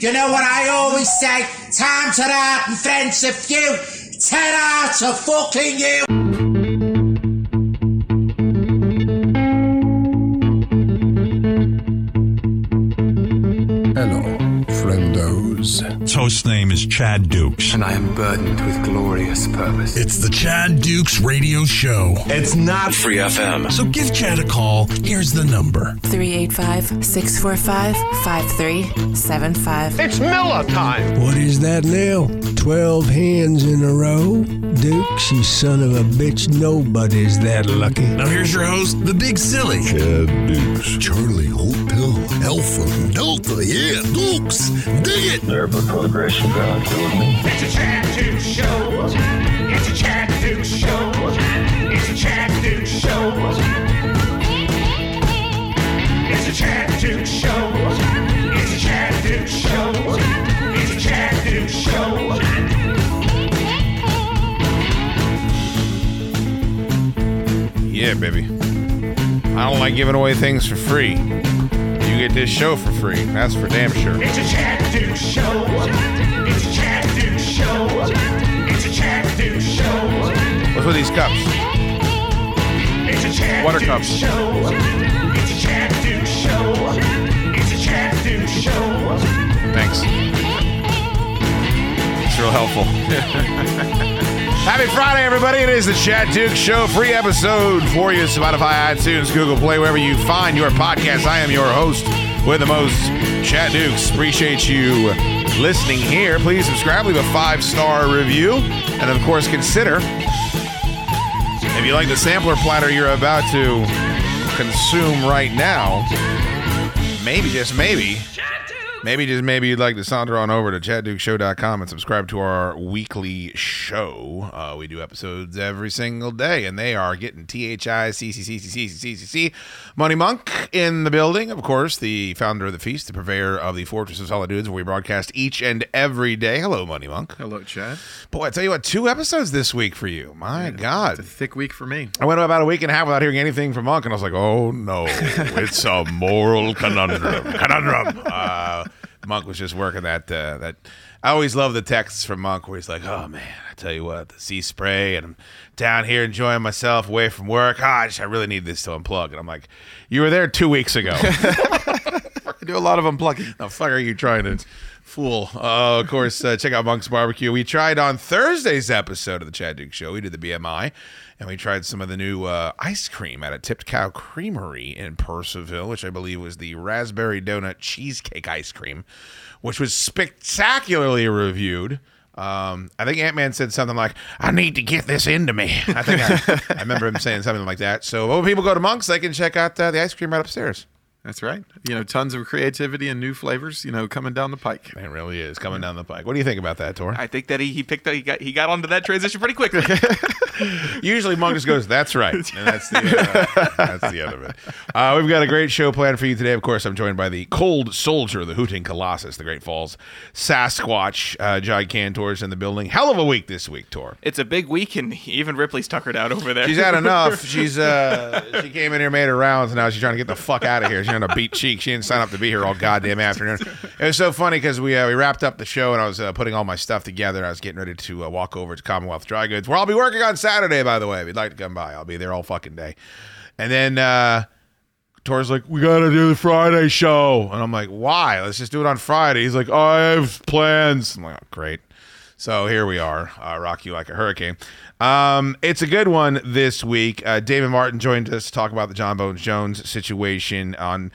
You know what I always say? Time to art and friendship few. Ten out to fucking you. Chad Dukes. and I am burdened with glorious purpose. It's the Chad Dukes Radio Show. It's not Free FM. So give Chad a call. Here's the number 385 645 5375. It's Miller time. What is that now? Twelve hands in a row? Dukes, you son of a bitch, nobody's that lucky. Now here's your host, the Big Silly. Chad Dukes. Charlie Hotel Alpha Delta. Yeah, Dukes. Dig it. It's a Chad Dukes show. It's a Chad Dukes show. It's a Chad Dukes show. It's a Chad Dukes show. It's a Chad Dukes show. It's a Chad Dukes show. Yeah, baby. I don't like giving away things for free. Get this show for free. That's for damn sure. It's a Chad Dukes show. It's a Chad Dukes show. It's a Chad Dukes show. What's with these cups? It's a Chad Water cups. show. It's a Chad Dukes show. It's a Chad Dukes show. Thanks. It's real helpful. Happy Friday, everybody. It is the Chad Duke Show. Free episode for you. Spotify, iTunes, Google Play, wherever you find your podcast. I am your host with the most, Chad Dukes. Appreciate you listening here. Please subscribe, leave a five star review, and of course, consider if you like the sampler platter you're about to consume right now, maybe, just maybe, maybe, just maybe you'd like to saunter on over to chaddukeshow.com and subscribe to our weekly show. Uh, we do episodes every single day, and they are getting T-H-I-C-C-C-C-C-C-C. Money Monk in the building, of course, the founder of the feast, the purveyor of the Fortress of Solitudes, where we broadcast each and every day. Hello, Money Monk. Hello, Chad. Boy, I tell you what, two episodes this week for you. My God. It's a thick week for me. I went about a week and a half without hearing anything from Monk, and I was like, "Oh no, it's a moral conundrum." Conundrum. Uh, Monk was just working that. Uh, that I always love the texts from Monk where he's like, "Oh man, I tell you what, the sea spray, and I'm down here enjoying myself away from work. Ah, I, just, I really need this to unplug." And I'm like, "You were there two weeks ago. I do a lot of unplugging. the fuck are you trying to?" Fool. Uh, of course, uh, check out Monk's Barbecue. We tried on Thursday's episode of the Chad Duke Show. We did the BMI, and we tried some of the new uh, ice cream at a Tipped Cow Creamery in Purcellville, which I believe was the raspberry donut cheesecake ice cream, which was spectacularly reviewed. Um, I think Ant Man said something like, "I need to get this into me." I think I, I remember him saying something like that. So, when people go to Monk's, they can check out uh, the ice cream right upstairs. That's right. You know, tons of creativity and new flavors. You know, coming down the pike. It really is coming down the pike. What do you think about that, Tor? I think that he, he picked up, he got he got onto that transition pretty quickly. Usually, Monk just goes, "That's right," and that's the uh, that's the end of it. Uh, we've got a great show planned for you today. Of course, I'm joined by the Cold Soldier, the Hooting Colossus, the Great Falls Sasquatch, uh, Jai Cantor's in the building. Hell of a week this week, Tor. it's a big week, and even Ripley's tuckered out over there. She's had enough. She's uh, she came in here, made her rounds, and now she's trying to get the fuck out of here. She's on a beat cheek. She didn't sign up to be here all goddamn afternoon. It was so funny because we uh, we wrapped up the show, and I was uh, putting all my stuff together. I was getting ready to uh, walk over to Commonwealth Dry Goods, where I'll be working on Saturday. By the way, if you'd like to come by, I'll be there all fucking day. And then uh, Tor's like, "We gotta do the Friday show," and I'm like, "Why? Let's just do it on Friday." He's like, "I have plans." I'm like, oh, "Great." So here we are, uh, rock you like a hurricane. Um, it's a good one this week. Uh, Damon Martin joined us to talk about the John Bones Jones situation on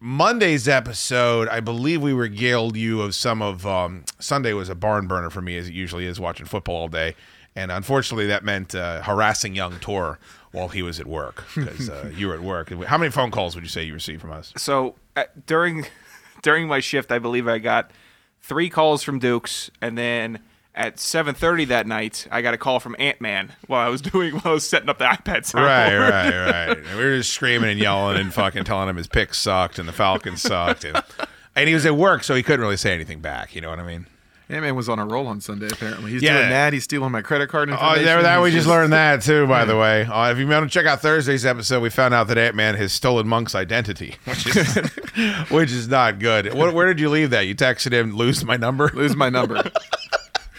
Monday's episode. I believe we regaled you of some of um, Sunday was a barn burner for me, as it usually is, watching football all day, and unfortunately that meant uh, harassing young Tor while he was at work because uh, you were at work. How many phone calls would you say you received from us? so uh, during during my shift, I believe I got three calls from Dukes, and then at 7:30 that night, I got a call from Ant Man while I was doing while I was setting up the iPad. soundboard. Right, right, right. And we were just screaming and yelling and fucking telling him his picks sucked and the Falcons sucked, and, and he was at work, so he couldn't really say anything back. You know what I mean? Ant Man was on a roll on Sunday. Apparently, he's Yeah. doing that. He's stealing my credit card Information. Oh, information. there, that we He's just learned that too. By the way, uh, if you want to check out Thursday's episode, we found out that Ant Man has stolen Monk's identity, which is which is not good. What, where did you leave that? You texted him, lose my number. Lose my number.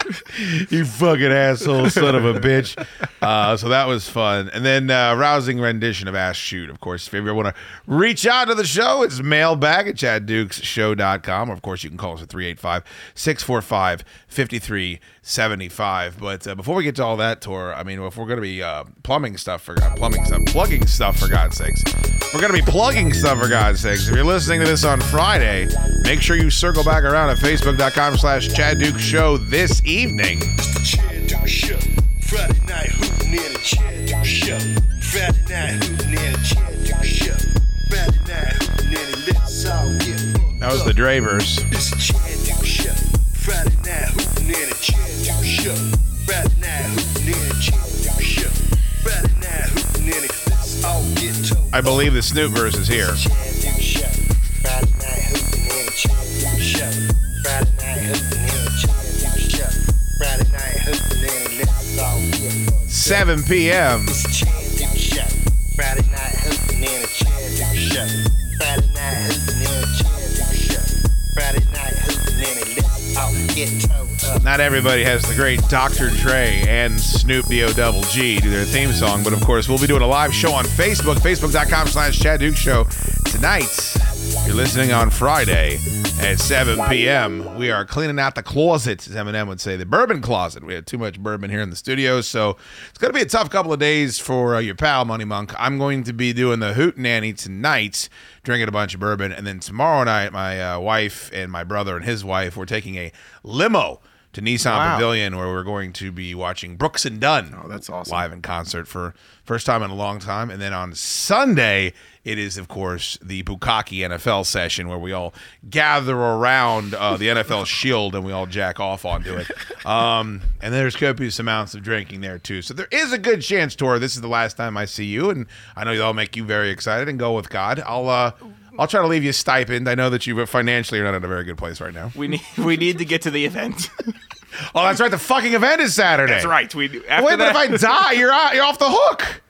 you fucking asshole, son of a bitch. Uh, so that was fun. And then uh, rousing rendition of Ask Shood. Of course, if you ever want to reach out to the show, it's mailbag at chaddukesshow.com. Of course, you can call us at 385 645 5375. But uh, before we get to all that, Tor, I mean, if we're going to be uh, plumbing stuff for uh, plumbing stuff, plugging stuff for God's sakes, we're going to be plugging stuff for God's sakes. If you're listening to this on Friday, make sure you circle back around at facebook.com slash Chad Duke Show this evening. Chad Duke Show. Friday night hooting in a Chad Duke Show. Friday night hooting in a Chad Duke Show. Friday night hooting in a let's all get That was the Dravers. It's a Chad Duke Show. Friday night I believe the Snoop verse is here. 7 p.m. Friday night Not everybody has the great Dr. Dre and Snoop D-O double G do their theme song, but of course we'll be doing a live show on Facebook, facebook.com slash Chad Duke Show tonight. You're listening on Friday at 7 p.m. We are cleaning out the closet, as Eminem would say, the bourbon closet. We had too much bourbon here in the studio, so it's going to be a tough couple of days for uh, your pal, Money Monk. I'm going to be doing the Hoot Nanny tonight, drinking a bunch of bourbon, and then tomorrow night, my uh, wife and my brother and his wife, we're taking a limo to Nissan Wow. Pavilion, where we're going to be watching Brooks and Dunn. Oh, that's awesome. Live in concert for first time in a long time. And then on Sunday, it is, of course, the Bukaki NFL session where we all gather around uh, the NFL shield and we all jack off onto it. Um, and there's copious amounts of drinking there, too. So there is a good chance, Tor, this is the last time I see you. And I know that'll make you very excited and go with God. I'll, uh, I'll try to leave you a stipend. I know that you financially are not in a very good place right now. We need we need to get to the event. Oh, that's right. The fucking event is Saturday. That's right. We after Wait, but if I die, you're out, you're off the hook.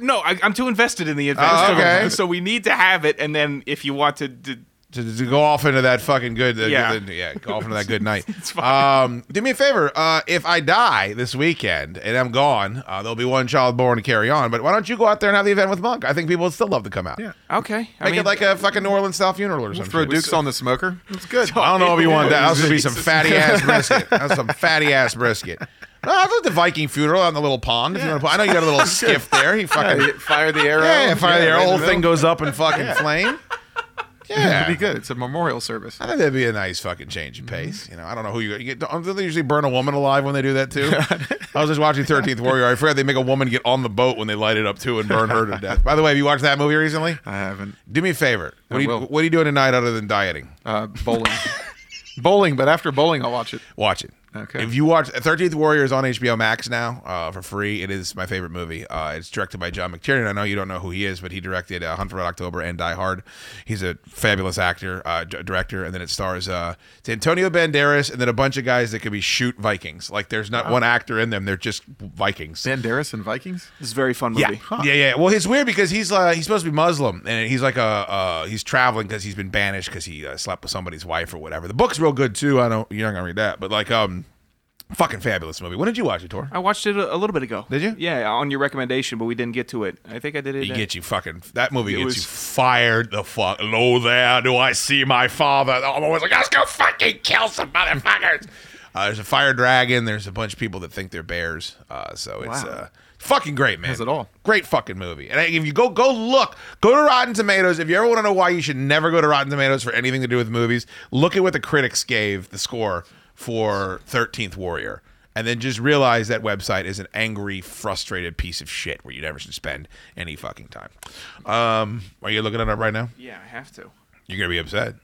no, I, I'm too invested in the event. Oh, So- okay. So, we need to have it, and then if you want to, to To, to go off into that fucking good, uh, Yeah. good- yeah, go off into that good night. fine. Um, do me a favor. Uh, if I die this weekend and I'm gone, uh, there'll be one child born to carry on. But why don't you go out there and have the event with Monk? I think people would still love to come out. Yeah. okay, I Make mean, it like a fucking New Orleans style funeral or something. Throw Dukes on the smoker. It's good. I don't know if you want that. That's gonna be some fatty ass brisket. That's some fatty ass brisket. No, I like the Viking funeral on the little pond. If you want to, I know you got a little skiff there. You fucking Yeah, fire the arrow. yeah, fire the right arrow. in whole the thing goes up in fucking flame. Yeah, It'd be good. It's a memorial service. I think that'd be a nice fucking change of pace. You know, I don't know who you, you get. Don't they usually burn a woman alive when they do that too? I was just watching Thirteenth Warrior. I forgot they make a woman get on the boat when they light it up too and burn her to death. By the way, have you watched that movie recently? I haven't. Do me a favor. What are you will. What are you doing tonight other than dieting? Uh, bowling. bowling, but after bowling, I'll watch it. Watch it. Okay. If you watch Thirteenth Warrior is on HBO Max now uh, for free. It is my favorite movie. Uh, it's directed by John McTiernan. I know you don't know who he is, but he directed uh, Hunt for Red October and Die Hard. He's a fabulous actor, uh, d- director, and then it stars uh, Antonio Banderas and then a bunch of guys that could be shoot Vikings. Like there's not one actor in them; they're just Vikings. Banderas and Vikings. this is a very fun Yeah, movie. yeah, yeah. Well, it's weird because he's uh, he's supposed to be Muslim, and he's like a uh, he's traveling because he's been banished because he uh, slept with somebody's wife or whatever. The book's real good too. I don't you're not gonna read that, but like um, fucking fabulous movie. When did you watch it, Tor? I watched it a, a little bit ago. Did you? Yeah, on your recommendation, but we didn't get to it. I think I did it. At- gets you fucking. That movie It gets was- you fired the fuck. Lo there. Do I see my father? I'm always like, let's go fucking kill some motherfuckers. Uh, there's a fire dragon. There's a bunch of people that think they're bears. Uh, so it's Wow. uh, fucking great, man. Has it all. Great fucking movie. And if you go go look, go to Rotten Tomatoes. If you ever want to know why you should never go to Rotten Tomatoes for anything to do with movies, look at what the critics gave the score for Thirteenth Warrior. And then just realize that website is an angry, frustrated piece of shit where you never should spend any fucking time. Um, are you looking it up right now? Yeah, I have to. You're gonna be upset.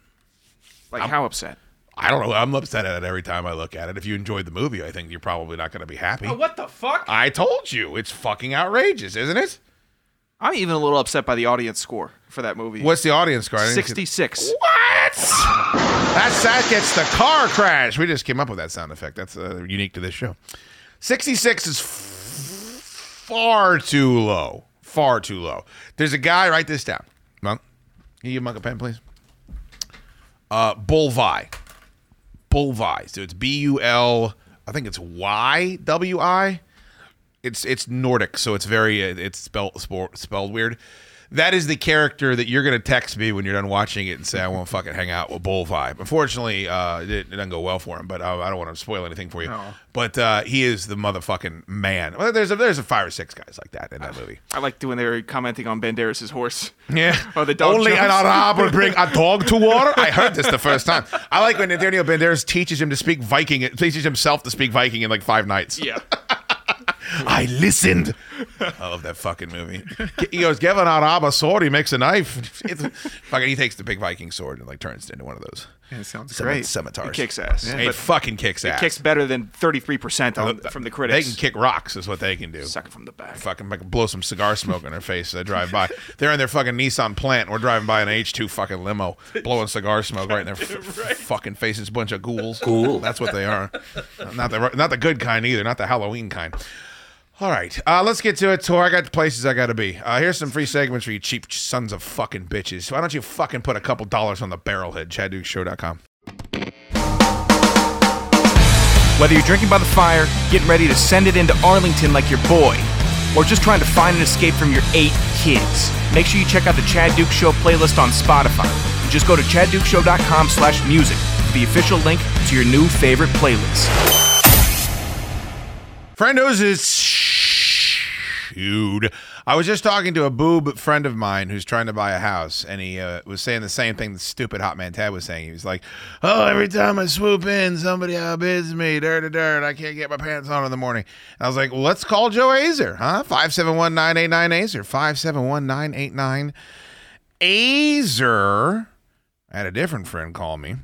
Like how upset? I don't know. I'm upset at it every time I look at it. If you enjoyed the movie, I think you're probably not gonna be happy. what the fuck? I told you, it's fucking outrageous, isn't it? I'm even a little upset by the audience score for that movie. What's the audience score? I didn't see- Sixty-six. What? That's that gets the car crash. We just came up with that sound effect. That's uh, unique to this show. 66 is f- far too low. Far too low. There's a guy. Write this down. Monk, can you give Monk a pen, please? Uh, Buliwyf. Buliwyf. So it's B U L. I think it's Y W I. It's it's Nordic, so it's very uh, it's spelled spelled weird. That is the character that you're gonna text me when you're done watching it and say I won't fucking hang out with Buliwyf. Unfortunately, uh, it, it doesn't go well for him, but uh, I don't want to spoil anything for you. No. But uh, he is the motherfucking man. Well, there's a, there's a five or six guys like that in that movie. I liked when they were commenting on Banderas' horse. Yeah. or the dog Only jumps. an Arab will bring a dog to war. I heard this the first time. I like when Antonio Banderas teaches him to speak Viking. It teaches himself to speak Viking in like five nights. Yeah. I listened. I love that fucking movie. He goes, give an Arab a sword, he makes a knife. It's, fucking, he takes the big Viking sword and like turns it into one of those. Yeah, it sounds scim- great. Scimitars. It kicks ass. It fucking kicks It ass. It kicks better than 33% on, from the critics. They can kick rocks, is what they can do. Suck it from the back. Fucking fucking blow some cigar smoke in their face as they drive by. They're in their fucking Nissan plant. We're driving by an H2 fucking limo, blowing cigar smoke right in their f- fucking faces. Bunch of ghouls. Ghoul. That's what they are. Not the not the good kind either. Not the Halloween kind. All right, uh, let's get to it. Tor, I got the places I got to be. Uh, here's some free segments for you cheap sons of fucking bitches. Why don't you fucking put a couple dollars on the barrelhead? ChadDukesShow.com. Whether you're drinking by the fire, getting ready to send it into Arlington like your boy, or just trying to find an escape from your eight kids, make sure you check out the Chad Duke Show playlist on Spotify. Just go to chaddukeshow.com slash music for the official link to your new favorite playlist. Friendos is dude. I was just talking to a boob friend of mine who's trying to buy a house, and he uh, was saying the same thing the stupid Hot Man Ted was saying. He was like, "Oh, every time I swoop in, somebody outbids me. Dirt, to dirt. I can't get my pants on in the morning." And I was like, "Well, let's call Joe Azer, huh? Five seven one nine eight nine Azer. Five seven one nine eight nine Azer." I had a different friend call me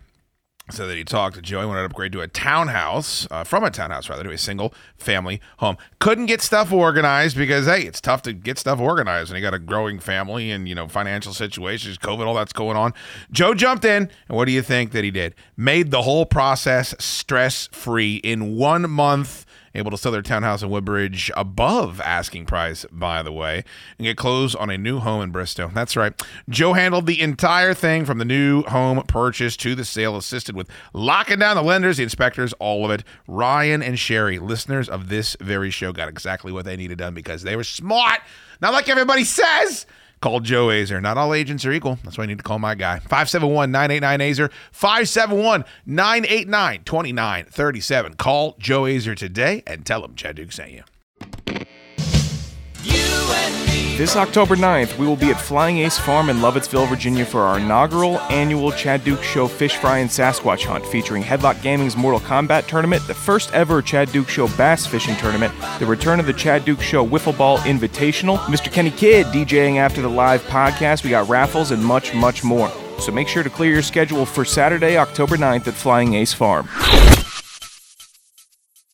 so that he talked to Joe. He wanted to upgrade to a townhouse, uh, from a townhouse rather, to a single family home. Couldn't get stuff organized because hey, it's tough to get stuff organized And he got a growing family and you know financial situations, COVID, all that's going on. Joe jumped in, and what do you think that he did? Made the whole process stress free in one month. Able to sell their townhouse in Woodbridge above asking price, by the way, and get closed on a new home in Bristow. That's right. Joe handled the entire thing from the new home purchase to the sale, assisted with locking down the lenders, the inspectors, all of it. Ryan and Sherry, listeners of this very show, got exactly what they needed done because they were smart. Not like everybody says. Call Joe Azer. Not all agents are equal. That's why I need to call my guy. 571 989 Azer. 571 989 2937. Call Joe Azer today and tell him Chad Duke sent you. This October 9th, we will be at Flying Ace Farm in Lovettsville, Virginia for our inaugural annual Chad Duke Show Fish Fry and Sasquatch Hunt featuring Headlock Gaming's Mortal Kombat Tournament, the first ever Chad Duke Show Bass Fishing Tournament, the return of the Chad Duke Show Wiffle Ball Invitational, Mr. Kenny Kidd DJing after the live podcast, we got raffles and much, much more. So make sure to clear your schedule for Saturday, October 9th at Flying Ace Farm.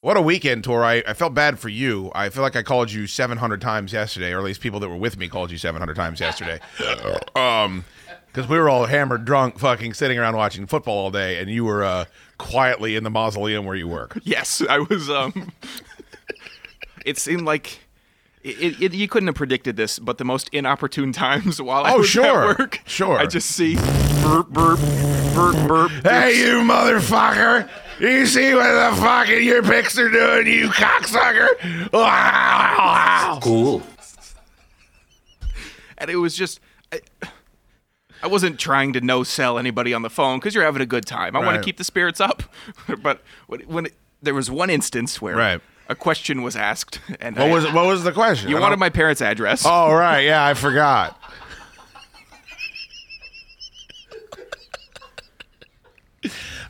What a weekend, Tor. I, I felt bad for you. I feel like I called you 700 times yesterday, or at least people that were with me called you 700 times yesterday. um, because we were all hammered, drunk, fucking sitting around watching football all day, and you were uh, quietly in the mausoleum where you work. Yes, I was. Um, it seemed like it, it, you couldn't have predicted this, but the most inopportune times while I Oh, was sure, at work, sure. I just see burp, burp, burp, burp. Hey, you motherfucker! You see what the fucking your pics are doing, you cocksucker? Wow! Cool. and it was just. I, I wasn't trying to no sell anybody on the phone because you're having a good time. I want to keep the spirits up, but when, when it, there was one instance where Right. a question was asked, and What I- was what was the question? You I wanted don't- my parents' address. Oh right, yeah, I forgot.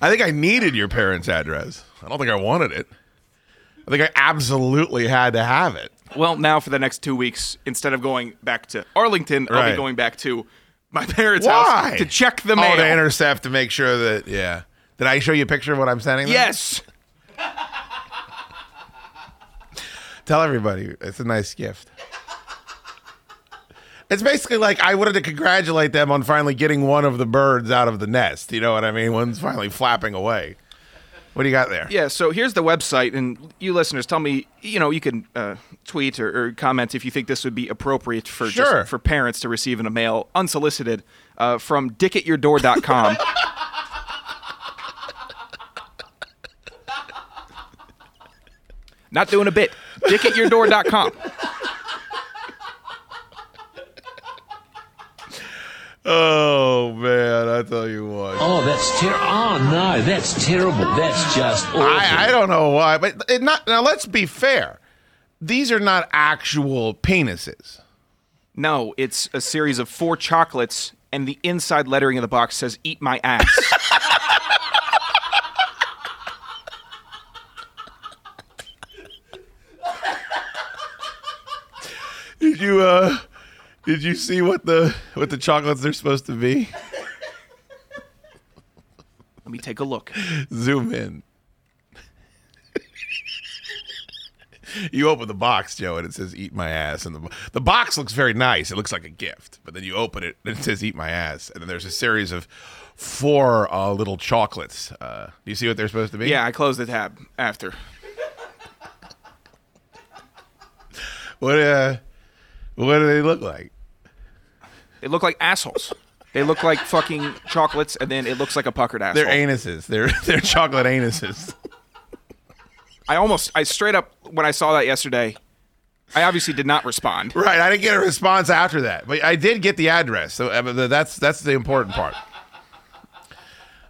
I think I needed your parents' address. I don't think I wanted it. I think I absolutely had to have it. Well, now for the next two weeks, instead of going back to Arlington, I'll Right. be going back to my parents' Why? house to check the mail. Oh, to intercept to make sure that yeah. Did I show you a picture of what I'm sending? them? yes. Tell everybody it's a nice gift. It's basically like I wanted to congratulate them on finally getting one of the birds out of the nest. You know what I mean? One's finally flapping away. What do you got there? Yeah, so here's the website, and you listeners, tell me, you know, you can uh, tweet or, or comment if you think this would be appropriate for Sure. just for parents to receive in a mail unsolicited uh, from dickatyourdoor.com. Not doing a bit. Dickatyourdoor.com. Oh man, I tell you what. Oh, that's ter- Oh no, that's terrible. That's just awful. I, I don't know why, but it not now. Let's be fair. These are not actual penises. No, it's a series of four chocolates, and the inside lettering of the box says "Eat my ass." Did you uh did you see what the what the chocolates are supposed to be? Let me take a look. Zoom in. you open the box, Joe, and it says "Eat my ass," and the the box looks very nice. It looks like a gift, but then you open it and it says "Eat my ass," and then there's a series of four uh, little chocolates. Uh, do you see what they're supposed to be? Yeah, I closed the tab after. What uh, what do they look like? They look like assholes. They look like fucking chocolates, and then it looks like a puckered asshole. They're anuses. They're they're chocolate anuses. I almost, I straight up, when I saw that yesterday, I obviously did not respond. Right. I didn't get a response after that, but I did get the address. So uh, that's that's the important part.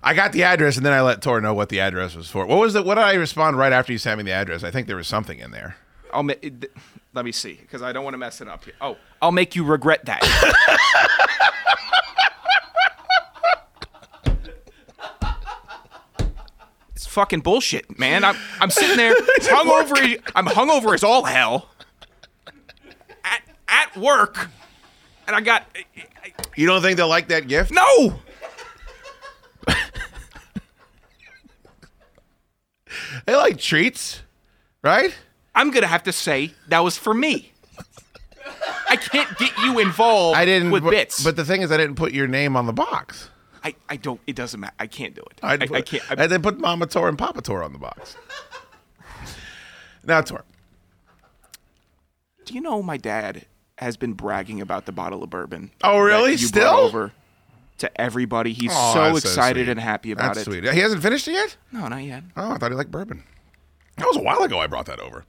I got the address, and then I let Tor know what the address was for. What was the? What did I respond right after you sent me the address? I think there was something in there. I'll ma- it- let me see, because I don't want to mess it up here. Oh, I'll make you regret that. it's fucking bullshit, man. I'm, I'm sitting there hungover. I'm hungover as all hell. At, at work, and I got You don't think they'll like that gift? no. They like treats, right? I'm gonna have to say that was for me. I can't get you involved I didn't. with but, bits. But the thing is, I didn't put your name on the box. I, I don't. It doesn't matter. I can't do it. I, I, put, I can't. I I, didn't put Mama Tor and Papa Tor on the box. now, Tor. do you know my dad has been bragging about the bottle of bourbon? Oh, really? you Still? brought over to everybody. He's Oh, so excited sweet. and happy about That's it. sweet. He hasn't finished it yet. No, not yet. Oh, I thought he liked bourbon. That was a while ago. I brought that over.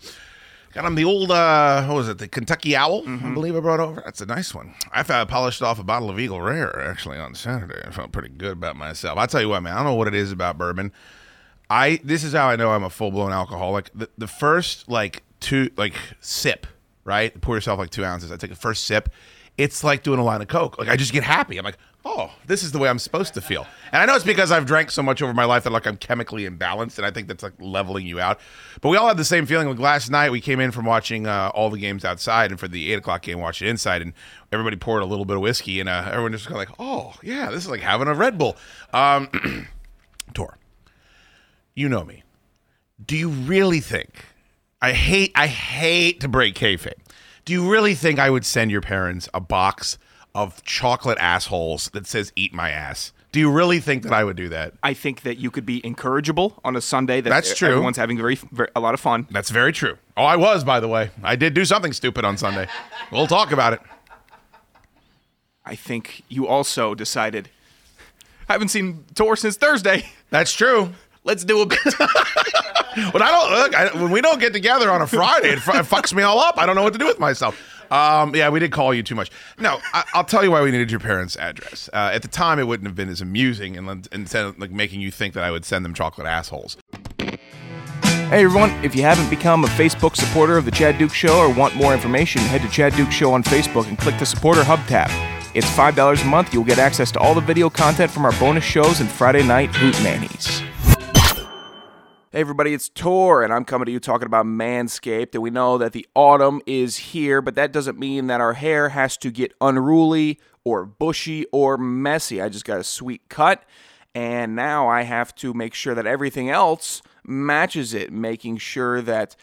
Got him the old, uh, what was it, the Kentucky Owl? I believe I brought over. That's a nice one. I found, polished off a bottle of Eagle Rare actually on Saturday. I felt pretty good about myself. I tell you what, man, I don't know what it is about bourbon. I this is how I know I'm a full blown alcoholic. The, the first like two like sip, right? Pour yourself like two ounces. I take the first sip. It's like doing a line of coke. Like I just get happy. I'm like, oh, this is the way I'm supposed to feel. And I know it's because I've drank so much over my life that like I'm chemically imbalanced, and I think that's like leveling you out. But we all had the same feeling. Like last night, we came in from watching uh, all the games outside, and for the eight o'clock game, watched it inside, and everybody poured a little bit of whiskey, and uh, everyone just kind of like, oh yeah, this is like having a Red Bull. Um, Tor, you know me. Do you really think? I hate I hate to break kayfabe. Do you really think I would send your parents a box of chocolate assholes that says "Eat my ass"? Do you really think that I would do that? I think that you could be incorrigible on a Sunday. That That's true. Everyone's having very, very a lot of fun. That's very true. Oh, I was, by the way. I did do something stupid on Sunday. We'll talk about it. I think you also decided. I haven't seen Tor since Thursday. That's true. Let's do a bit. When I don't look, I, when we don't get together on a Friday, it, it fucks me all up. I don't know what to do with myself. Um, yeah, we did call you too much. No, I, I'll tell you why we needed your parents' address. Uh, at the time, it wouldn't have been as amusing, and instead of like making you think that I would send them chocolate assholes. Hey everyone, if you haven't become a Facebook supporter of The Chad Duke Show or want more information, head to Chad Duke Show on Facebook and click the Supporter Hub tab. It's $5 a month. You'll get access to all the video content from our bonus shows and Friday night Hoot Nannies. Hey everybody, it's Tor, and I'm coming to you talking about Manscaped. And we know that the autumn is here, but that doesn't mean that our hair has to get unruly or bushy or messy. I just got a sweet cut, and now I have to make sure that everything else matches it, making sure that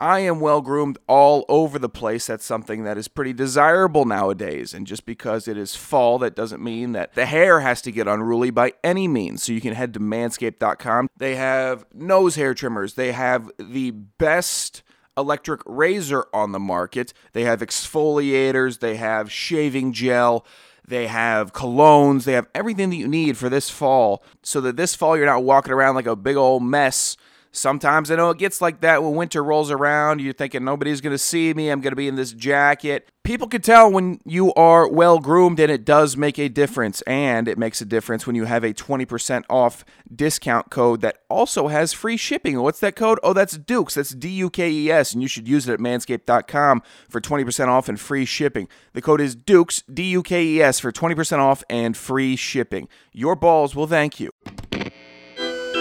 I am well groomed all over the place. That's something that is pretty desirable nowadays. And just because it is fall, that doesn't mean that the hair has to get unruly by any means. So you can head to manscaped.com. They have nose hair trimmers, they have the best electric razor on the market, they have exfoliators, they have shaving gel. They have colognes. They have everything that you need for this fall so that this fall you're not walking around like a big old mess. Sometimes I know it gets like that when winter rolls around. You're thinking nobody's going to see me. I'm going to be in this jacket. People can tell when you are well groomed, and it does make a difference. And it makes a difference when you have a 20% off discount code that also has free shipping. What's that code? Oh, that's Dukes. That's D U K E S. And you should use it at manscaped.com for 20% off and free shipping. The code is Dukes, D U K E S, for 20% off and free shipping. Your balls will thank you.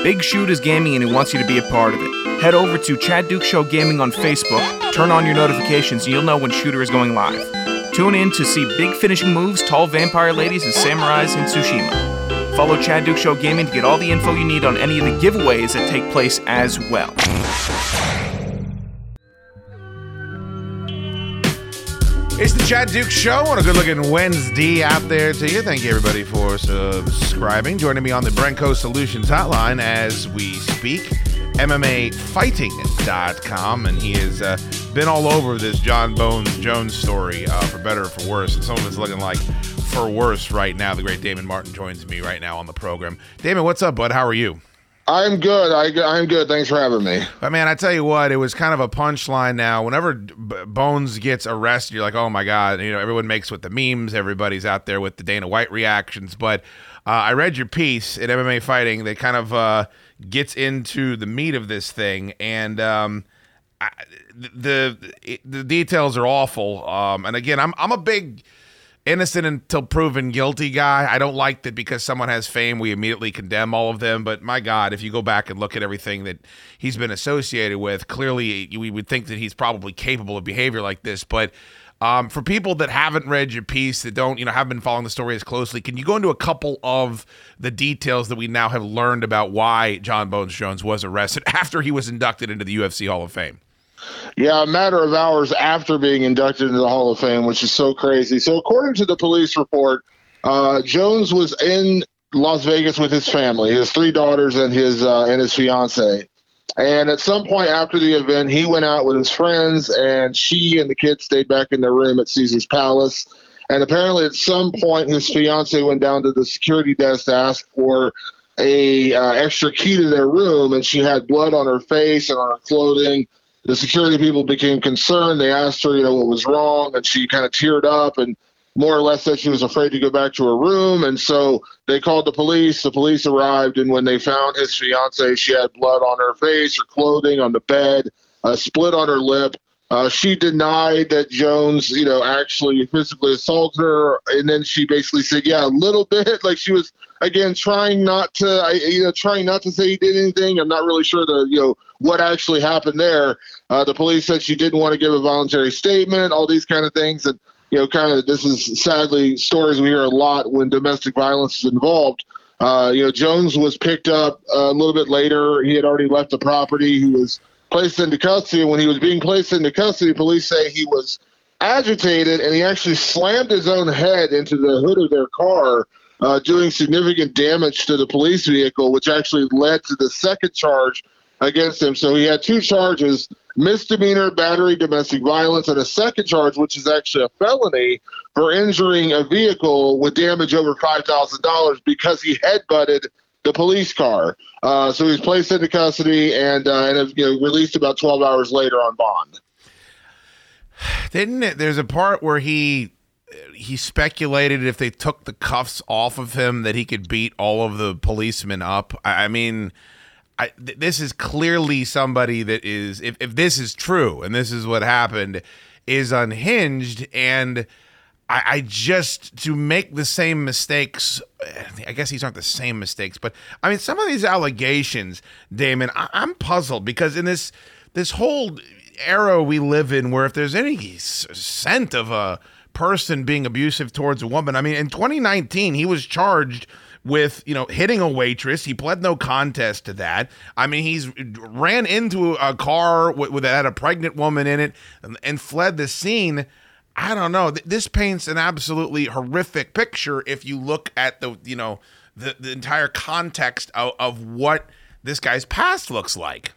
Big Shoot is gaming and he wants you to be a part of it. Head over to Chad Duke Show Gaming on Facebook, turn on your notifications, and you'll know when Shooter is going live. Tune in to see big finishing moves, tall vampire ladies, and samurais in Tsushima. Follow Chad Duke Show Gaming to get all the info you need on any of the giveaways that take place as well. It's the Chad Duke Show on a good looking Wednesday out there to you. Thank you, everybody, for subscribing. Joining me on the Brenco Solutions hotline as we speak, MMAfighting.com. And he has uh, been all over this John Bones Jones story, uh, for better or for worse. And some of it's looking like for worse right now. The great Damon Martin joins me right now on the program. Damon, what's up, bud? How are you? I'm good. I, I'm good. Thanks for having me. But man, I tell you what, it was kind of a punchline. Now, whenever B- Bones gets arrested, you're like, oh my god, you know, everyone makes with the memes. Everybody's out there with the Dana White reactions. But uh, I read your piece in MMA Fighting that kind of uh, gets into the meat of this thing, and um, I, the the details are awful. Um, and again, I'm I'm a big innocent until proven guilty guy. I don't like that because someone has fame, we immediately condemn all of them. But my God, if you go back and look at everything that he's been associated with, clearly we would think that he's probably capable of behavior like this. But um, for people that haven't read your piece, that don't, you know, have been following the story as closely, can you go into a couple of the details that we now have learned about why John Bones Jones was arrested after he was inducted into the UFC Hall of Fame? Yeah, a matter of hours after being inducted into the Hall of Fame, which is so crazy. So, according to the police report, uh, Jones was in Las Vegas with his family, his three daughters and his uh, and his fiance. And at some point after the event, he went out with his friends, and she and the kids stayed back in their room at Caesar's Palace. And apparently, at some point, his fiance went down to the security desk to ask for a uh, extra key to their room, and she had blood on her face and on her clothing the security people became concerned. They asked her, you know, what was wrong, and she kind of teared up and more or less said she was afraid to go back to her room. And so they called the police. The police arrived, and when they found his fiance, she had blood on her face, her clothing, on the bed, a split on her lip. Uh, she denied that Jones, you know, actually physically assaulted her, and then she basically said, "Yeah, a little bit." Like she was again trying not to, you know, trying not to say he did anything. I'm not really sure the, you know, what actually happened there. Uh, the police said she didn't want to give a voluntary statement, all these kind of things, and you know, kind of this is sadly stories we hear a lot when domestic violence is involved. Uh, you know, Jones was picked up a little bit later. He had already left the property. He was placed into custody. When he was being placed into custody, police say he was agitated and he actually slammed his own head into the hood of their car, uh, doing significant damage to the police vehicle, which actually led to the second charge against him. So he had two charges misdemeanor battery, domestic violence, and a second charge, which is actually a felony for injuring a vehicle with damage over $5,000 because he headbutted the police car. Uh, so he was placed into custody and uh, and you know, released about 12 hours later on bond. Didn't it? There's a part where he he speculated if they took the cuffs off of him that he could beat all of the policemen up. I, I mean, I, th- this is clearly somebody that is if if this is true and this is what happened is unhinged and. I, I just to make the same mistakes. I guess these aren't the same mistakes, but I mean some of these allegations, Damon. I, I'm puzzled because in this this whole era we live in, where if there's any scent of a person being abusive towards a woman, I mean, in 2019 he was charged with you know hitting a waitress. He pled no contest to that. I mean, he's ran into a car with, with that had a pregnant woman in it and, and fled the scene. I don't know. This paints an absolutely horrific picture if you look at the you know the the entire context of, of what this guy's past looks like.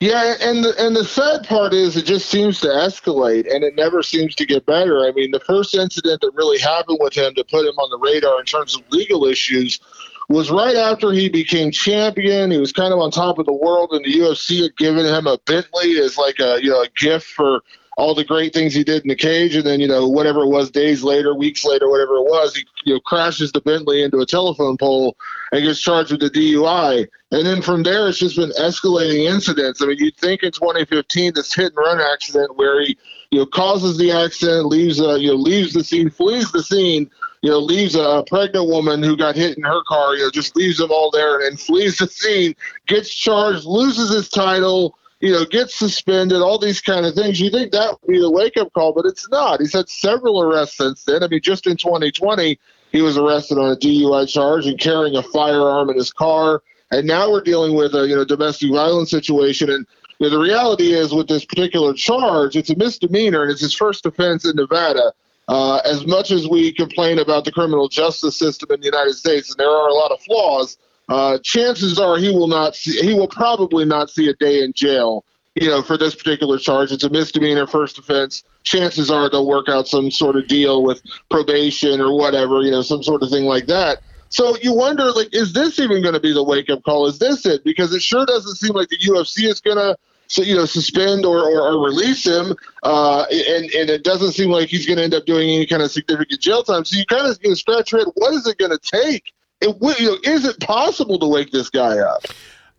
Yeah, and the, and the sad part is it just seems to escalate, and it never seems to get better. I mean, the first incident that really happened with him to put him on the radar in terms of legal issues was right after he became champion. He was kind of on top of the world, and the UFC had given him a Bentley as like a you know a gift for all the great things he did in the cage. And then you know whatever it was, days later, weeks later, whatever it was, he you know crashes the Bentley into a telephone pole and gets charged with the DUI. And then from there, it's just been escalating incidents. I mean, you'd think in 2015, this hit and run accident where he, you know, causes the accident, leaves, uh, you know, leaves the scene, flees the scene, you know, leaves a pregnant woman who got hit in her car, you know, just leaves them all there and flees the scene, gets charged, loses his title, you know, gets suspended, all these kind of things. You think that would be the wake up call, but it's not. He's had several arrests since then. I mean, just in 2020, he was arrested on a DUI charge and carrying a firearm in his car. And now we're dealing with a you know domestic violence situation. And you know, the reality is, with this particular charge, it's a misdemeanor and it's his first offense in Nevada. Uh, as much as we complain about the criminal justice system in the United States, and there are a lot of flaws, uh, chances are he will not see, he will probably not see a day in jail. You know, for this particular charge, it's a misdemeanor first offense. Chances are they'll work out some sort of deal with probation or whatever, you know, some sort of thing like that. So you wonder, like, is this even going to be the wake up call? Is this it? Because it sure doesn't seem like the UFC is going to, so, you know, suspend or, or, or release him, uh, and and it doesn't seem like he's going to end up doing any kind of significant jail time. So you kind of you know, scratch your head. What is it going to take? It, you know, is it possible to wake this guy up?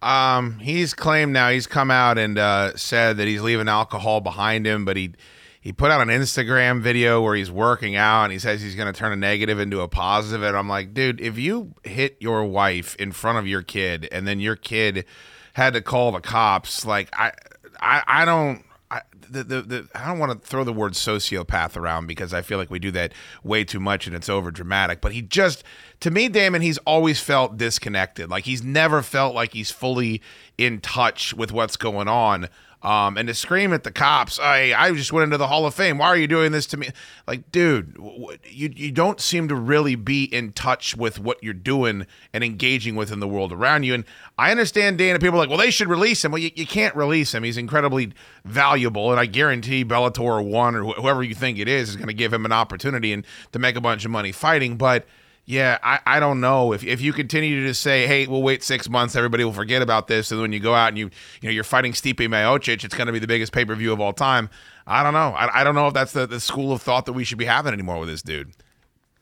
Um, he's claimed now he's come out and uh, said that he's leaving alcohol behind him, but he he put out an Instagram video where he's working out and he says he's going to turn a negative into a positive. And I'm like, dude, if you hit your wife in front of your kid and then your kid had to call the cops, like I I, I don't. I, the, the, the, I don't want to throw the word sociopath around because I feel like we do that way too much and it's over dramatic. But he just, to me, Damon, he's always felt disconnected. Like he's never felt like he's fully in touch with what's going on. Um, and to scream at the cops, I I just went into the Hall of Fame. Why are you doing this to me? Like, dude, you you don't seem to really be in touch with what you're doing and engaging with in the world around you. And I understand, Dana. People are like, well, they should release him. Well, you, you can't release him. He's incredibly valuable, and I guarantee Bellator or one or wh- whoever you think it is is going to give him an opportunity and to make a bunch of money fighting. But yeah, I, I don't know if, if you continue to just say, hey, we'll wait six months, everybody will forget about this, and when you go out and you you know you're fighting Stipe Miocic, it's going to be the biggest pay per view of all time. I don't know. I, I don't know if that's the, the school of thought that we should be having anymore with this dude.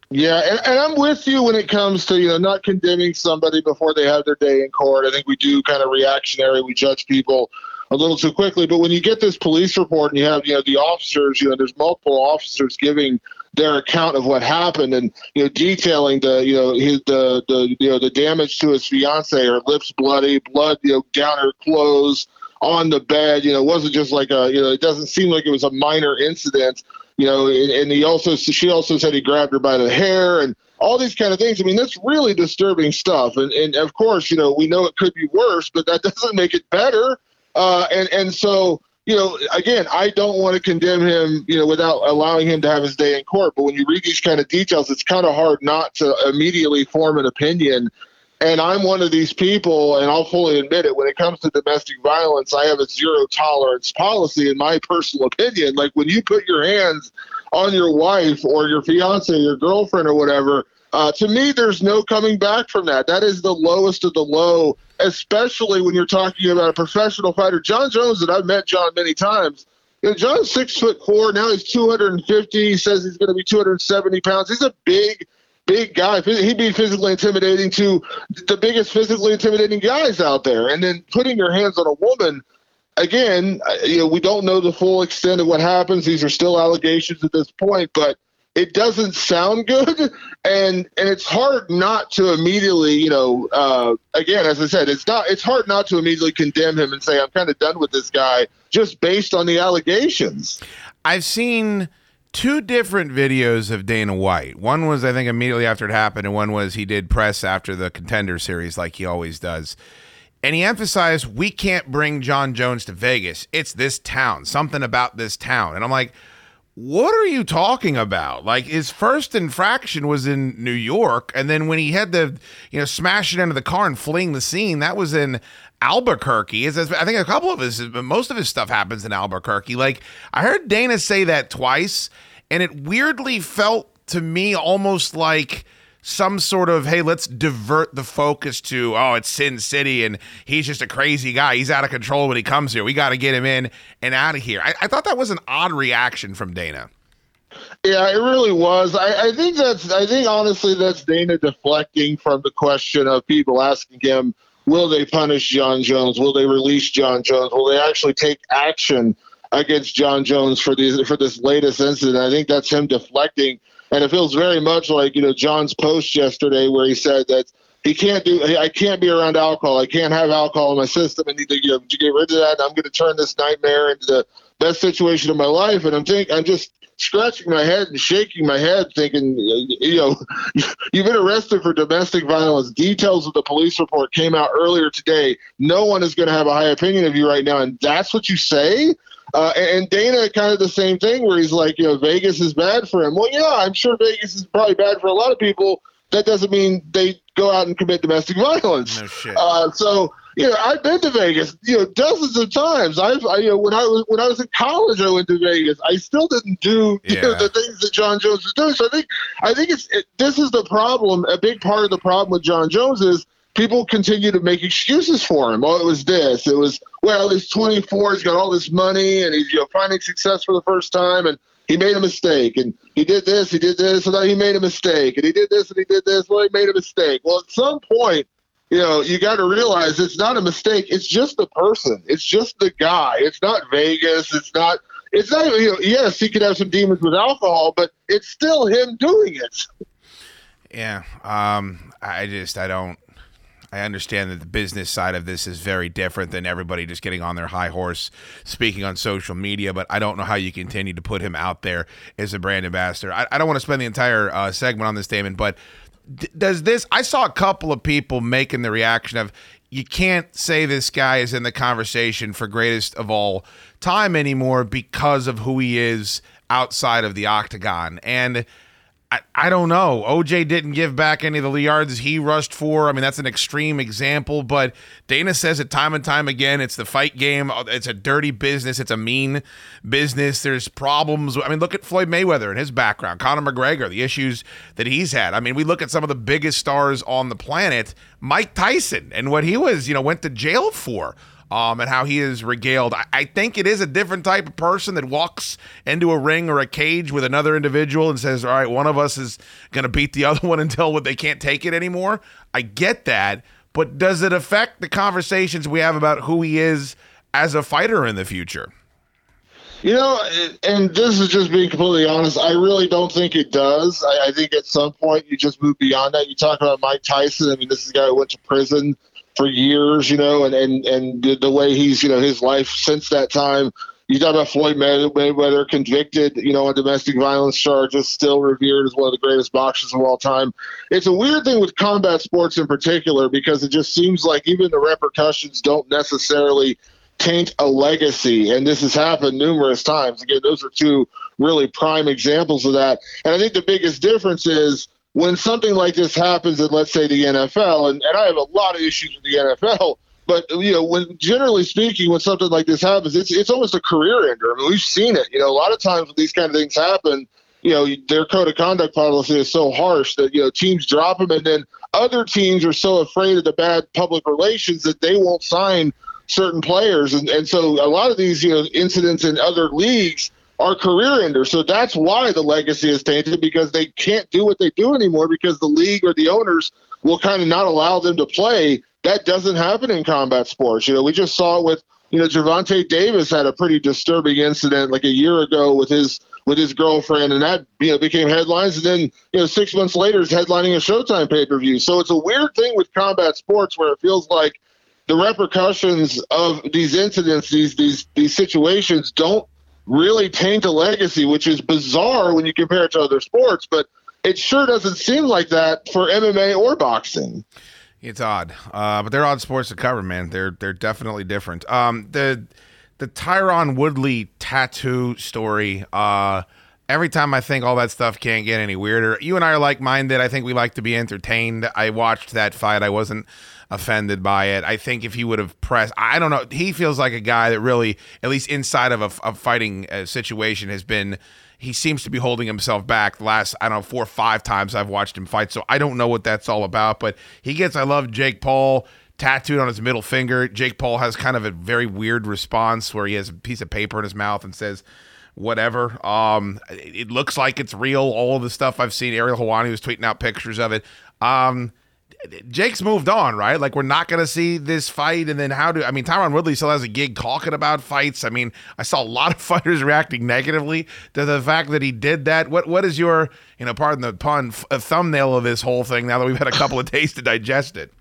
Yeah, and, and I'm with you when it comes to you know not condemning somebody before they have their day in court. I think we do kind of reactionary. We judge people a little too quickly. But when you get this police report and you have you know the officers, you know there's multiple officers giving their account of what happened and you know detailing the you know his the the you know the damage to his fiance, her lips bloody, blood you know down her clothes on the bed. You know, it wasn't just like a you know it doesn't seem like it was a minor incident you know, and, and he also she also said he grabbed her by the hair and all these kind of things. I mean, that's really disturbing stuff. And and of course, you know, we know it could be worse, but that doesn't make it better. Uh, and and so you know, again, I don't want to condemn him, you know, without allowing him to have his day in court. But when you read these kind of details, it's kind of hard not to immediately form an opinion. And I'm one of these people, and I'll fully admit it. When it comes to domestic violence, I have a zero tolerance policy, in my personal opinion. Like when you put your hands on your wife or your fiance, your girlfriend, or whatever, uh, to me, there's no coming back from that. That is the lowest of the low, especially when you're talking about a professional fighter. John Jones, and I've met John many times. You know, John's six foot four. Now he's 250. He says he's going to be 270 pounds. He's a big, big guy. He'd be physically intimidating to the biggest physically intimidating guys out there. And then putting your hands on a woman, again, uh, you know, we don't know the full extent of what happens. These are still allegations at this point, but it doesn't sound good. And and it's hard not to immediately, you know, uh, again, as I said, it's not. It's hard not to immediately condemn him and say I'm kind of done with this guy just based on the allegations. I've seen two different videos of Dana White. One was, I think, immediately after it happened, and one was he did press after the contender series, like he always does. And he emphasized, we can't bring John Jones to Vegas. It's this town, something about this town. And I'm like, what are you talking about? Like his first infraction was in New York, and then when he had the, you know, smash it into the car and fleeing the scene, that was in Albuquerque. Is I think a couple of his, most of his stuff happens in Albuquerque. Like I heard Dana say that twice, and it weirdly felt to me almost like some sort of hey let's divert the focus to oh it's sin city and he's just a crazy guy. He's out of control when he comes here. We got to get him in and out of here. I, I, thought that was an odd reaction from dana. Yeah it really was. I, I think that's i think honestly that's dana deflecting from the question of people asking him will they punish john jones? Will they release john jones? Will they actually take action against john jones for these for this latest incident? I think that's him deflecting and it feels very much like, you know, Jon's post yesterday where he said that he can't do, I can't be around alcohol. I can't have alcohol in my system. I need to, you know, to get rid of that. I'm going to turn this nightmare into the best situation of my life. And I'm thinking, I'm just scratching my head and shaking my head thinking, you know, you've been arrested for domestic violence. Details of the police report came out earlier today. No one is going to have a high opinion of you right now. And that's what you say? Uh, and Dana kind of the same thing where he's like, you know, Vegas is bad for him. Well, yeah, I'm sure Vegas is probably bad for a lot of people. That doesn't mean they go out and commit domestic violence. No shit. Uh, so, you know, I've been to Vegas, you know, dozens of times. I've, I, you know, when I was when I was in college, I went to Vegas. I still didn't do you know, the things that Jon Jones was doing. So I think, I think it's it, this is the problem. A big part of the problem with John Jones is people continue to make excuses for him. Oh, it was this. It was well, he's 24. He's got all this money, and he's you know finding success for the first time, and he made a mistake, and he did this, he did this, and then he made a mistake, and he did this, and he did this. Well, he made a mistake. Well, at some point, you know, you got to realize it's not a mistake. It's just the person. It's just the guy. It's not Vegas. It's not. It's not. You know, yes, he could have some demons with alcohol, but it's still him doing it. Yeah. Um. I just. I don't. I understand that the business side of this is very different than everybody just getting on their high horse speaking on social media, but I don't know how you continue to put him out there as a brand ambassador. I, I don't want to spend the entire uh, segment on this statement, but d- does this? I saw a couple of people making the reaction of, you can't say this guy is in the conversation for greatest of all time anymore because of who he is outside of the octagon. And I, I don't know. OJ didn't give back any of the yards he rushed for. I mean, that's an extreme example, but Dana says it time and time again. It's the fight game. Uh, it's a dirty business. It's a mean business. There's problems. I mean, look at Floyd Mayweather and his background, Conor McGregor, the issues that he's had. I mean, we look at some of the biggest stars on the planet, Mike Tyson, and what he was, you know, went to jail for um, and how he is regaled. I, I, think it is a different type of person that walks into a ring or a cage with another individual and says, "All right, one of us is going to beat the other one until they can't take it anymore." I get that, but does it affect the conversations we have about who he is as a fighter in the future? You know, and this is just being completely honest. I really don't think it does. I, I think at some point you just move beyond that. You talk about Mike Tyson. I mean, this is a guy who went to prison for years, you know, and and and the, the way he's, you know, his life since that time. You talk about Floyd Mayweather, convicted, you know, on domestic violence charges, still revered as one of the greatest boxers of all time. It's a weird thing with combat sports in particular because it just seems like even the repercussions don't necessarily taint a legacy. And this has happened numerous times. Again, those are two really prime examples of that. And I think the biggest difference is when something like this happens in, let's say, the NFL, and, and I have a lot of issues with the NFL, but you know, when generally speaking, when something like this happens, it's it's almost a career ender. I mean, we've seen it. You know, a lot of times when these kind of things happen, you know, their code of conduct policy is so harsh that you know teams drop them, and then other teams are so afraid of the bad public relations that they won't sign certain players, and and so a lot of these you know incidents in other leagues are career enders. So that's why the legacy is tainted because they can't do what they do anymore because the league or the owners will kind of not allow them to play. That doesn't happen in combat sports. You know, we just saw it with you know Gervonta Davis had a pretty disturbing incident like a year ago with his with his girlfriend, and that you know became headlines. And then you know six months later, he's headlining a Showtime pay per view. So it's a weird thing with combat sports where it feels like the repercussions of these incidents, these these these situations, don't really taint a legacy, which is bizarre when you compare it to other sports. But it sure doesn't seem like that for MMA or boxing. It's odd, uh, but they're odd sports to cover, man. They're they're definitely different. Um, the the Tyron Woodley tattoo story. Uh, every time I think all that stuff can't get any weirder. You and I are like minded. I think we like to be entertained. I watched that fight. I wasn't offended by it. I think if he would have pressed, I don't know. He feels like a guy that really, at least inside of a, a fighting uh, situation, has been. He seems to be holding himself back the last, I don't know, four or five times I've watched him fight. So I don't know what that's all about. But he gets, I love Jake Paul tattooed on his middle finger. Jake Paul has kind of a very weird response where he has a piece of paper in his mouth and says, whatever. Um, it looks like it's real. All of the stuff I've seen, Ariel Helwani was tweeting out pictures of it. Um, Jake's moved on, right? Like we're not going to see this fight, and then how do I mean? Tyron Woodley still has a gig talking about fights. I mean, I saw a lot of fighters reacting negatively to the fact that he did that. What what is your you know, pardon the pun, f- thumbnail of this whole thing? Now that we've had a couple of days to digest it.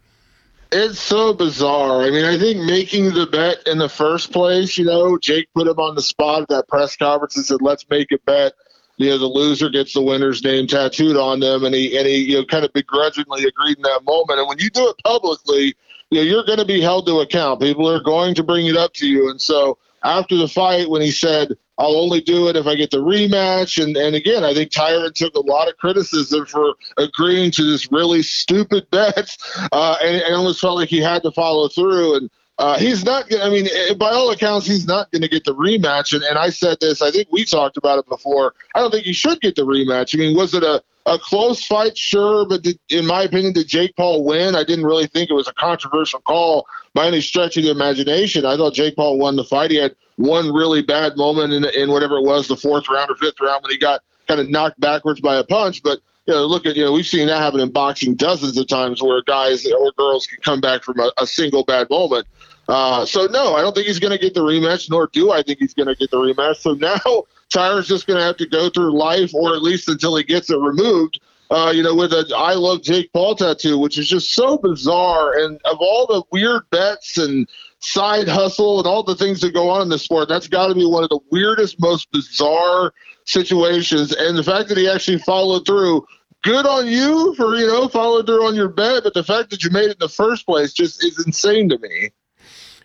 It's so bizarre. I mean, I think making the bet in the first place, you know, Jake put him on the spot at that press conference and said, "Let's make a bet." You know, the loser gets the winner's name tattooed on them, and he and he you know kind of begrudgingly agreed in that moment. And when you do it publicly, you know you're going to be held to account. People are going to bring it up to you, and so after the fight, when he said, I'll only do it if I get the rematch. And, and again, I think Tyron took a lot of criticism for agreeing to this really stupid bet uh, and, and almost felt like he had to follow through. And uh, he's not I mean, eh, by all accounts, he's not going to get the rematch. And, and I said this, I think we talked about it before. I don't think he should get the rematch. I mean, was it a, a close fight? Sure. But did, in my opinion, did Jake Paul win? I didn't really think it was a controversial call by any stretch of the imagination. I thought Jake Paul won the fight. He had one really bad moment in, in whatever it was, the fourth round or fifth round when he got kind of knocked backwards by a punch. But you know, look at you know, we've seen that happen in boxing dozens of times where guys or girls can come back from a, a single bad moment. Uh, so no, I don't think he's going to get the rematch, nor do I think he's going to get the rematch. So now Tyron's just going to have to go through life, or at least until he gets it removed. Uh, you know, with a I love Jake Paul tattoo, which is just so bizarre. And of all the weird bets and side hustle and all the things that go on in the sport, that's got to be one of the weirdest, most bizarre situations. And the fact that he actually followed through, good on you for you know following through on your bet. But the fact that you made it in the first place just is insane to me.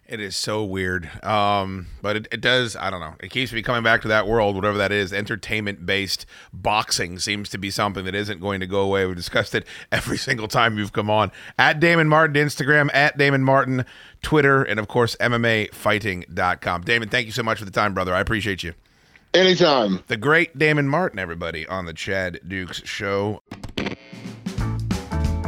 It is so weird. Um, but it, it does, I don't know. It keeps me coming back to that world, whatever that is. Entertainment based boxing seems to be something that isn't going to go away. We've discussed it every single time you've come on. At Damon Martin, Instagram, at Damon Martin, Twitter, and of course, MMAfighting.com. Damon, thank you so much for the time, brother. I appreciate you. Anytime. The great Damon Martin, everybody, on the Chad Dukes Show.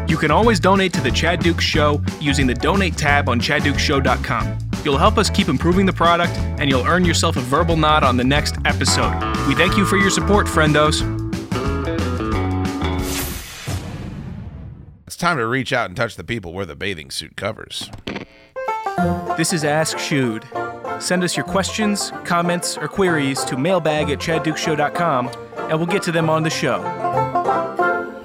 You can always donate to the Chad Dukes Show using the donate tab on chaddukeshow.com. You'll help us keep improving the product, and you'll earn yourself a verbal nod on the next episode. We thank you for your support, friendos. It's time to reach out and touch the people where the bathing suit covers. This is Ask Shood. Send us your questions, comments, or queries to mailbag at chaddukeshow.com, and we'll get to them on the show.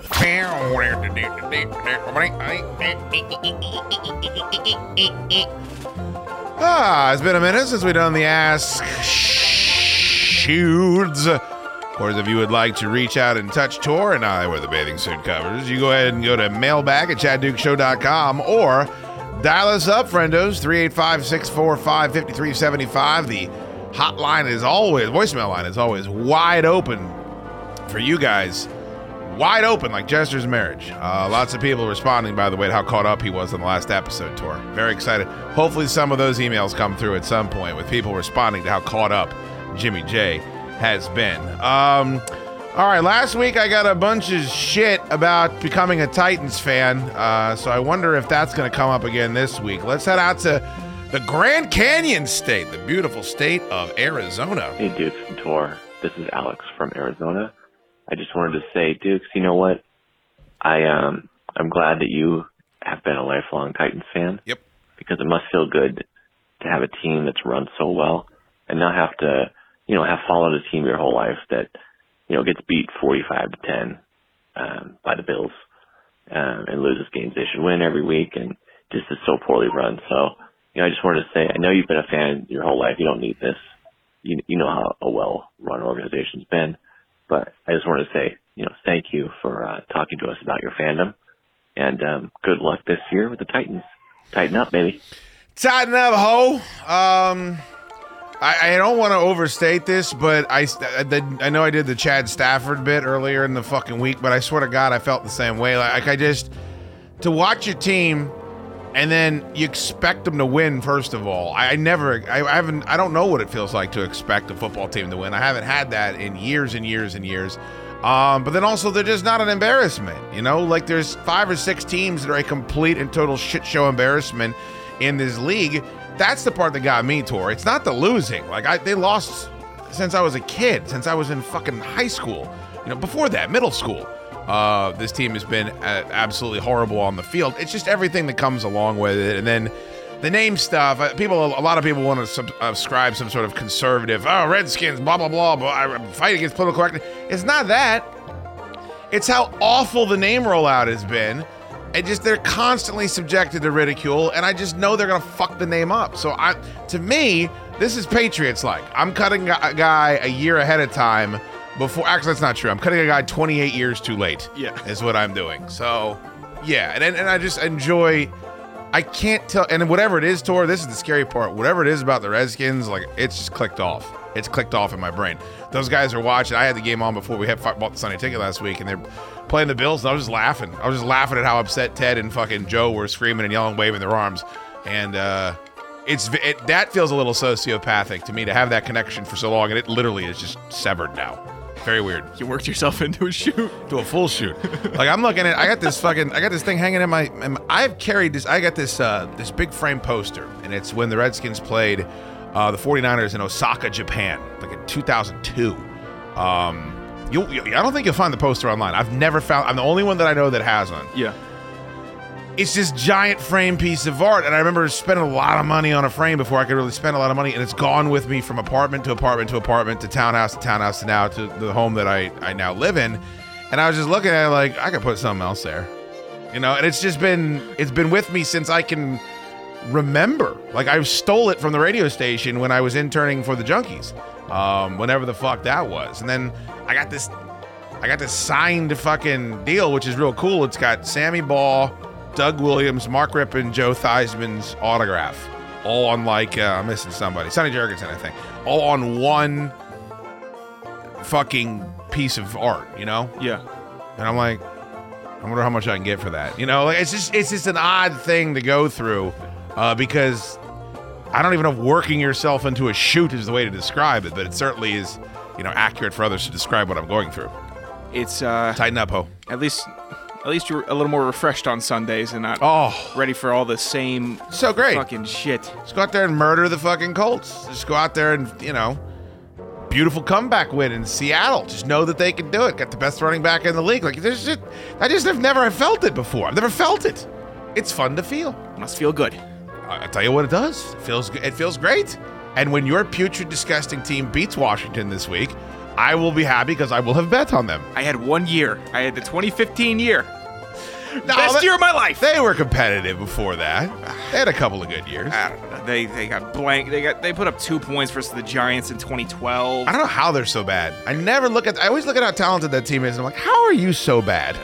Ah, it's been a minute since we've done the Ask Shoods. Of course, if you would like to reach out and touch Tor and I where the bathing suit covers, you go ahead and go to mailbag at chaddukeshow.com or dial us up, friendos, 385 645 5375. The hotline is always, voicemail line is always wide open for you guys wide open like Jester's marriage. Uh, lots of people responding, by the way, to how caught up he was in the last episode Tor. Very excited. Hopefully, some of those emails come through at some point with people responding to how caught up Jimmy J has been. Um, all right, last week I got a bunch of shit about becoming a Titans fan, uh, so I wonder if that's going to come up again this week. Let's head out to the Grand Canyon State, the beautiful state of Arizona. Hey, Dukes and Tor. This is Alex from Arizona. I just wanted to say, Dukes, you know what? I um I'm glad that you have been a lifelong Titans fan. Yep. Because it must feel good to have a team that's run so well and not have to, you know, have followed a team your whole life that, you know, gets beat 45 to 10 um, by the Bills um, and loses games they should win every week and just is so poorly run. So, you know, I just wanted to say, I know you've been a fan your whole life. You don't need this. you, you know how a well-run organization's been. But I just wanted to say, you know, thank you for uh, talking to us about your fandom, and um, good luck this year with the Titans. Tighten up, baby. Tighten up, ho. Um, I, I don't want to overstate this, but I, I, did- I know I did the Chad Stafford bit earlier in the fucking week, but I swear to God, I felt the same way. Like, I just to watch your team and then you expect them to win. First of all, I, I never, I, I haven't, I don't know what it feels like to expect a football team to win. I haven't had that in years and years and years. Um, but then also they're just not an embarrassment, you know. Like there's five or six teams that are a complete and total shit show embarrassment in this league. That's the part that got me, Tor. It's not the losing. Like I, they lost since I was a kid, since I was in fucking high school. You know, before that, middle school. Uh, this team has been uh, absolutely horrible on the field. It's just everything that comes along with it, and then the name stuff. Uh, people, a lot of people want to sub- ascribe some sort of conservative. Oh, Redskins, blah blah blah. blah I fight against political correctness. It's not that. It's how awful the name rollout has been. And just they're constantly subjected to ridicule, and I just know they're gonna fuck the name up. So I, to me, this is Patriots like. I'm cutting a guy a year ahead of time before. Actually, that's not true. I'm cutting a guy 28 years too late. Yeah. is what I'm doing. So, yeah, and and, and I just enjoy. I can't tell, and whatever it is, Tor, this is the scary part. Whatever it is about the Redskins, like it's just clicked off. It's clicked off in my brain. Those guys are watching. I had the game on before we had bought the Sunday ticket last week, and they're playing the Bills. And I was just laughing. I was just laughing at how upset Ted and fucking Joe were screaming and yelling, waving their arms, and uh, it's it, that feels a little sociopathic to me to have that connection for so long, and it literally is just severed now. Very weird. You worked yourself into a shoot. To a full shoot. like I'm looking at, I got this fucking, I got this thing hanging in my, in my- I've carried this, I got this, uh, this big frame poster, and it's when the Redskins played uh, the 49ers in Osaka, Japan, like in 2002. Um, you, you, I don't think you'll find the poster online. I've never found. I'm the only one that I know that has one. Yeah. It's this giant frame piece of art, and I remember spending a lot of money on a frame before I could really spend a lot of money, and it's gone with me from apartment to apartment to apartment to townhouse to townhouse to now to the home that I, I now live in. And I was just looking at it like I could put something else there, you know. And it's just been it's been with me since I can remember. Like I stole it from the radio station when I was interning for the Junkies, um, whenever the fuck that was. And then I got this, I got this signed fucking deal, which is real cool. It's got Sammy Baugh, Doug Williams, Mark Rypien, Joe Theismann's autograph, all on like uh, I'm missing somebody, Sonny Jurgensen, I think, all on one fucking piece of art. You know? Yeah. And I'm like, I wonder how much I can get for that. You know, like it's just it's just an odd thing to go through uh, because I don't even know if working yourself into a shoot is the way to describe it, but it certainly is, you know, accurate for others to describe what I'm going through. It's uh Tighten up, ho. at least at least you're a little more refreshed on Sundays and not Oh. ready for all the same So great. fucking shit. Just go out there and murder the fucking Colts. Just go out there and, you know, beautiful comeback win in Seattle. Just know that they can do it. Got the best running back in the league. Like, there's just, I just have never felt it before. I've never felt it. It's fun to feel. Must feel good. I I tell you what it does. It feels it feels great. And when your putrid, disgusting team beats Washington this week, I will be happy because I will have bet on them. I had one year. I had the 2015 year. No, Best that- year of my life. They were competitive before that. They had a couple of good years. I don't know. They they got blank. They got they put up two points versus the Giants in 2012. I don't know how they're so bad. I never look at. I always look at how talented that team is, and I'm like, how are you so bad?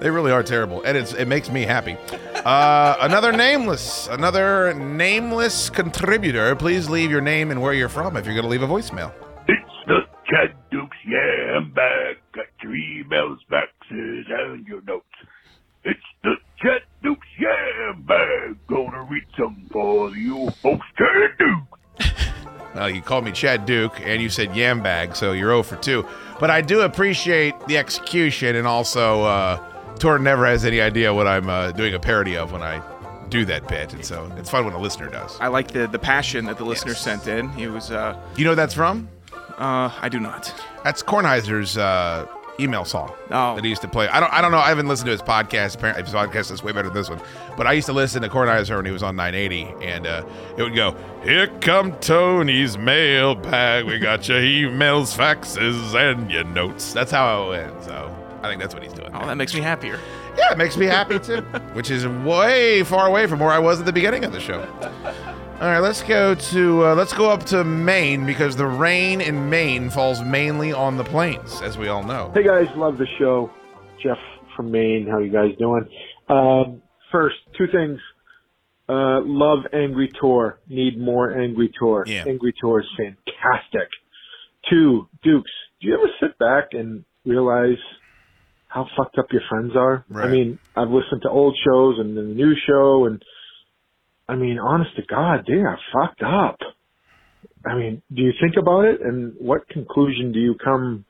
They really are terrible, and it's it makes me happy. Uh, another nameless, another nameless contributor. Please leave your name and where you're from if you're going to leave a voicemail. It's the Chad Dukes, yeah, I'm back. Got your emails, faxes, and your notes. It's the Chad Dukes, yeah, I'm back. Gonna read some for you folks, Chad Dukes. Well, you called me Chad Duke, and you said yam bag, so you're 0 for 2. But I do appreciate the execution, and also, uh, Tor never has any idea what I'm uh, doing a parody of when I do that bit, and so it's fun when a listener does. I like the the passion that the listener sent in. He was uh You know that's from? uh I do not. That's Kornheiser's uh, email song Oh. that he used to play. I don't, I don't know. I haven't listened to his podcast. Apparently, his podcast is way better than this one. But I used to listen to Kornheiser when he was on 980, and uh, it would go, "Here come Tony's mailbag. We got your emails, faxes, and your notes." That's how it went. So I think that's what he's doing. Oh, that makes me happier. Yeah, it makes me happy too. Which is way far away from where I was at the beginning of the show. All right, let's go to uh, let's go up to Maine because the rain in Maine falls mainly on the plains, as we all know. Hey guys, love the show. Jeff from Maine, how you guys doing? Um, first, two things. Uh, love Angry Tor. Need more Angry Tor. Yeah. Angry Tor is fantastic. Two, Dukes. Do you ever sit back and realize how fucked up your friends are? I mean, I've listened to old shows and the new show, and I mean, honest to God, they are fucked up. I mean, do you think about it, and what conclusion do you come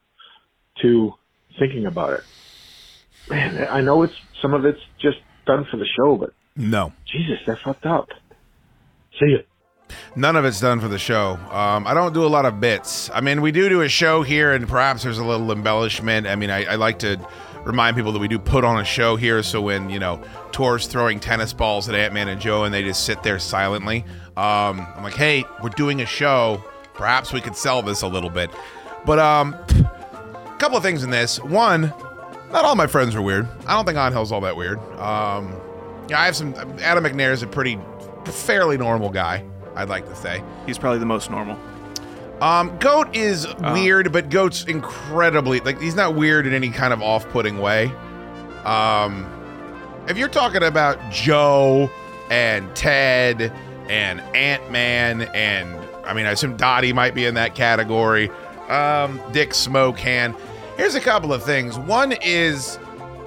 to thinking about it? Man, I know it's some of it's just done for the show, but No. Jesus, they're fucked up. See ya. None of it's done for the show. Um, I don't do a lot of bits. I mean, we do do a show here, and perhaps there's a little embellishment. I mean, I, I like to remind people that we do put on a show here. So when you know Tor's throwing tennis balls at Ant Man and Joe, and they just sit there silently, um, I'm like, hey, we're doing a show. Perhaps we could sell this a little bit. But um, a couple of things in this. One, not all my friends are weird. I don't think On Angel's all that weird. Um, yeah, I have some. Adam McNair is a pretty, fairly normal guy. I'd like to say. He's probably the most normal. Um, Goat is weird, but Goat's incredibly like he's not weird in any kind of off-putting way. Um, if you're talking about Joe and Ted and Ant Man and I mean I assume Dottie might be in that category. Um, Dick Smokehan. Here's a couple of things. One is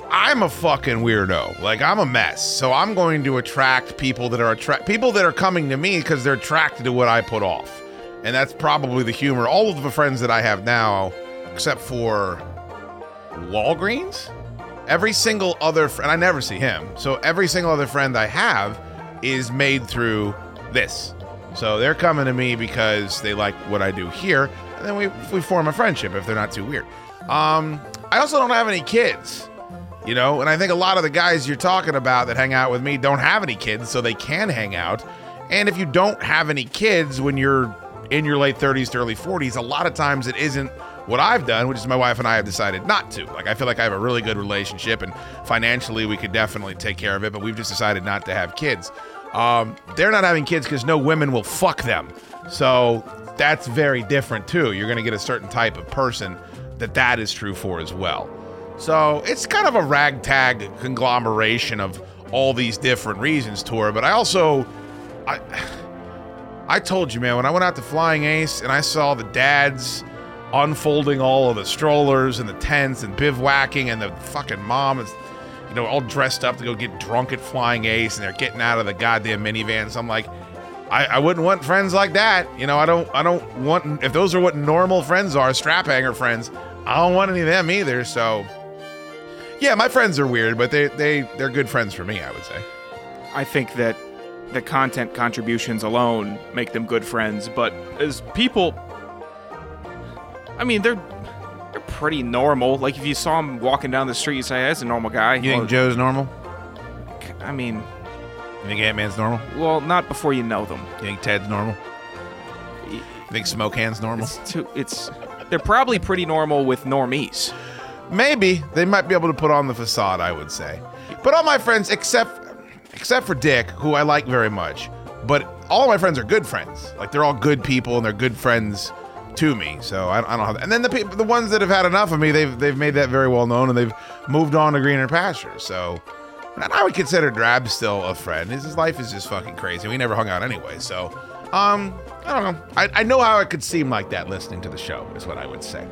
I'm a fucking weirdo. Like I'm a mess. So I'm going to attract people that are attract people that are coming to me because they're attracted to what I put off. And that's probably the humor. All of the friends that I have now, except for Walgreens, every single other friend, I never see him. So every single other friend I have is made through this. So they're coming to me because they like what I do here, and then we we form a friendship if they're not too weird. Um, I also don't have any kids, you know, and I think a lot of the guys you're talking about that hang out with me don't have any kids, so they can hang out. And if you don't have any kids when you're in your late 30s to early 40s, a lot of times it isn't what I've done, which is my wife and I have decided not to. Like, I feel like I have a really good relationship, and financially we could definitely take care of it, but we've just decided not to have kids. Um, they're not having kids because no women will fuck them. So that's very different, too. You're going to get a certain type of person that that is true for as well. So it's kind of a ragtag conglomeration of all these different reasons, Tor. But I also, I, I told you, man, when I went out to Flying Ace and I saw the dads unfolding all of the strollers and the tents and bivouacking and the fucking mom is, you know, all dressed up to go get drunk at Flying Ace and they're getting out of the goddamn minivans. I'm like, I, I wouldn't want friends like that. You know, I don't I don't want if those are what normal friends are, strap hanger friends, I don't want any of them either. So yeah, my friends are weird, but they they they're good friends for me, I would say. I think that the content contributions alone make them good friends, but as people, I mean, they're they're pretty normal. Like if you saw him walking down the street, you say, "That's a normal guy." You think Joe's normal? I mean, You think Ant Man's normal? well, not before you know them. You think Ted's normal? You think Smoke Hand's normal? It's too, it's they're probably pretty normal with normies. Maybe they might be able to put on the facade. I would say, but all my friends, except except for Dick, who I like very much, but all my friends are good friends. Like they're all good people and they're good friends to me. So I, I don't have. And then the people, the ones that have had enough of me, they've they've made that very well known and they've moved on to greener pastures. So. And I would consider Drab still a friend. His, life is just fucking crazy. We never hung out anyway, so um, I don't know. I, I know how it could seem like that listening to the show, is what I would say.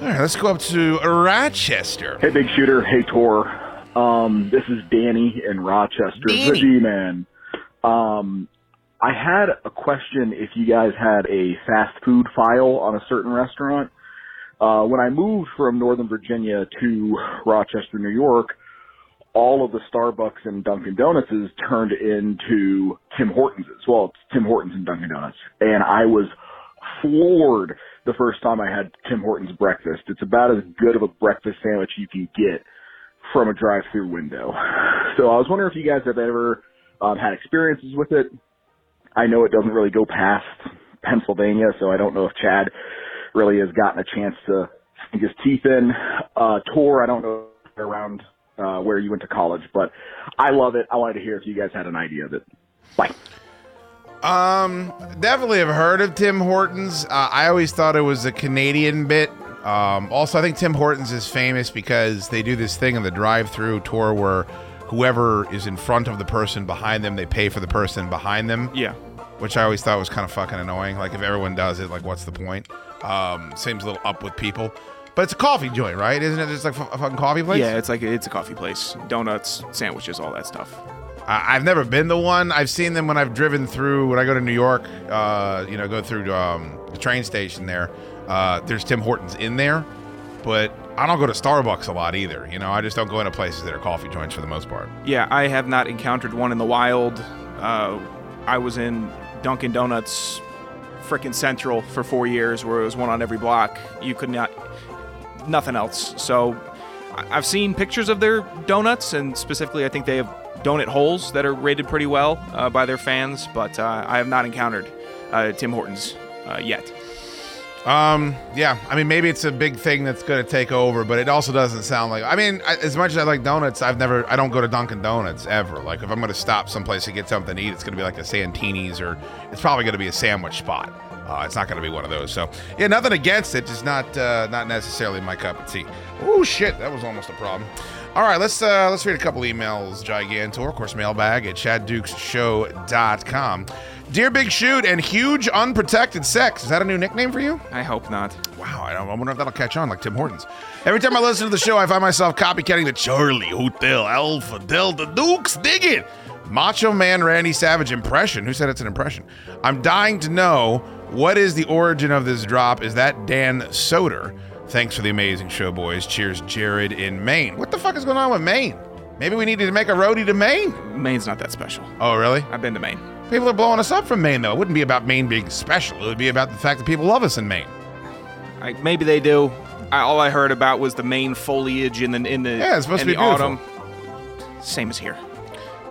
All right, let's go up to Rochester. Hey, Big Shooter. Hey, Tor. Um, this is Danny in Rochester, the Danny. G-Man. Um, I had a question if you guys had a fast food file on a certain restaurant. Uh, when I moved from Northern Virginia to Rochester, New York, all of the Starbucks and Dunkin' Donuts turned into Tim Hortons. Well, it's Tim Hortons and Dunkin' Donuts. And I was floored the first time I had Tim Hortons breakfast. It's about as good of a breakfast sandwich you can get from a drive-through window. So I was wondering if you guys have ever um, had experiences with it. I know it doesn't really go past Pennsylvania, so I don't know if Chad really has gotten a chance to sink his teeth in. Uh, Tor, I don't know around uh, where you went to college, but I love it. I wanted to hear if you guys had an idea of it. Bye. Um, definitely have heard of Tim Hortons. Uh, I always thought it was a Canadian bit. Um, also, I think Tim Hortons is famous because they do this thing in the drive-through Tor where whoever is in front of the person behind them, they pay for the person behind them. Yeah. Which I always thought was kind of fucking annoying. Like if everyone does it, like what's the point? Um, seems a little up with people. But it's a coffee joint, right? Isn't it just like a fucking coffee place? Yeah, it's like it's a coffee place. Donuts, sandwiches, all that stuff. I've never been to one. I've seen them when I've driven through. When I go to New York, uh, you know, go through um, the train station there. Uh, there's Tim Hortons in there, but I don't go to Starbucks a lot either. You know, I just don't go into places that are coffee joints for the most part. Yeah, I have not encountered one in the wild. Uh, I was in Dunkin' Donuts, frickin' Central for four years, where it was one on every block. You could not, nothing else. So, I've seen pictures of their donuts, and specifically, I think they have donut holes that are rated pretty well uh, by their fans. But uh, I have not encountered uh, Tim Hortons yet. Um, yeah, I mean, maybe it's a big thing that's going to take over, but it also doesn't sound like. I mean, I, as much as I like donuts, I've never, I don't go to Dunkin' Donuts ever. Like, if I'm going to stop someplace to get something to eat, it's going to be like a Santini's or it's probably going to be a sandwich spot. Uh, it's not going to be one of those. So, yeah, nothing against it, just not, uh, not necessarily my cup of tea. Oh shit, that was almost a problem. All right, let's uh, let's read a couple emails. Gigantor, of course, mailbag at chaddukeshow.com. Dear Big Shoot and huge unprotected sex. Is that a new nickname for you? I hope not. Wow, I, don't, I wonder if that'll catch on like Tim Hortons. Every time I listen to the show, I find myself copycatting the Charlie Hotel Alpha Delta Dukes. Dig it! Macho Man Randy Savage impression. Who said it's an impression? I'm dying to know what is the origin of this drop. Is that Dan Soder? Thanks for the amazing show, boys. Cheers, Jared in Maine. What the fuck is going on with Maine? Maybe we needed to make a roadie to Maine. Maine's not that special. Oh, really? I've been to Maine. People are blowing us up from Maine, though. It wouldn't be about Maine being special. It would be about the fact that people love us in Maine. I, maybe they do. I, all I heard about was the main foliage in the in the Yeah, it's supposed in to be the autumn. beautiful. Same as here.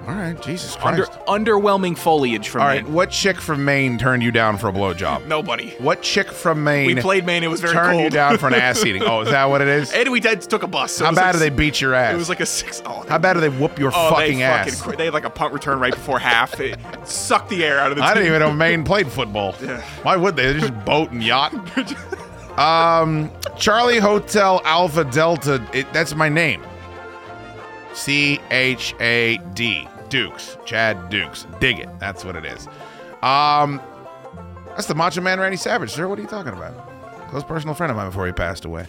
All right, Jesus Under, Christ. underwhelming foliage from All right, Maine. what chick from Maine turned you down for a blowjob? Nobody. What chick from Maine? We played Maine. It was very turned cold. you down for an ass eating. Oh, is that what it is? And we did, took a bus. so it How was bad like do they beat your ass? It was like a six. Oh, How bad do they whoop your oh, fucking they ass? Fucking, cr- they had like a punt return right before half. It sucked the air out of the I didn't team. even know Maine played football. Yeah. Why would they? They just boat and yacht. um, Charlie Hotel Alpha Delta. It, that's my name. C H A D Dukes. Chad Dukes. Dig it. That's what it is. Um, that's the Macho Man Randy Savage, sir. What are you talking about? Close personal friend of mine before he passed away.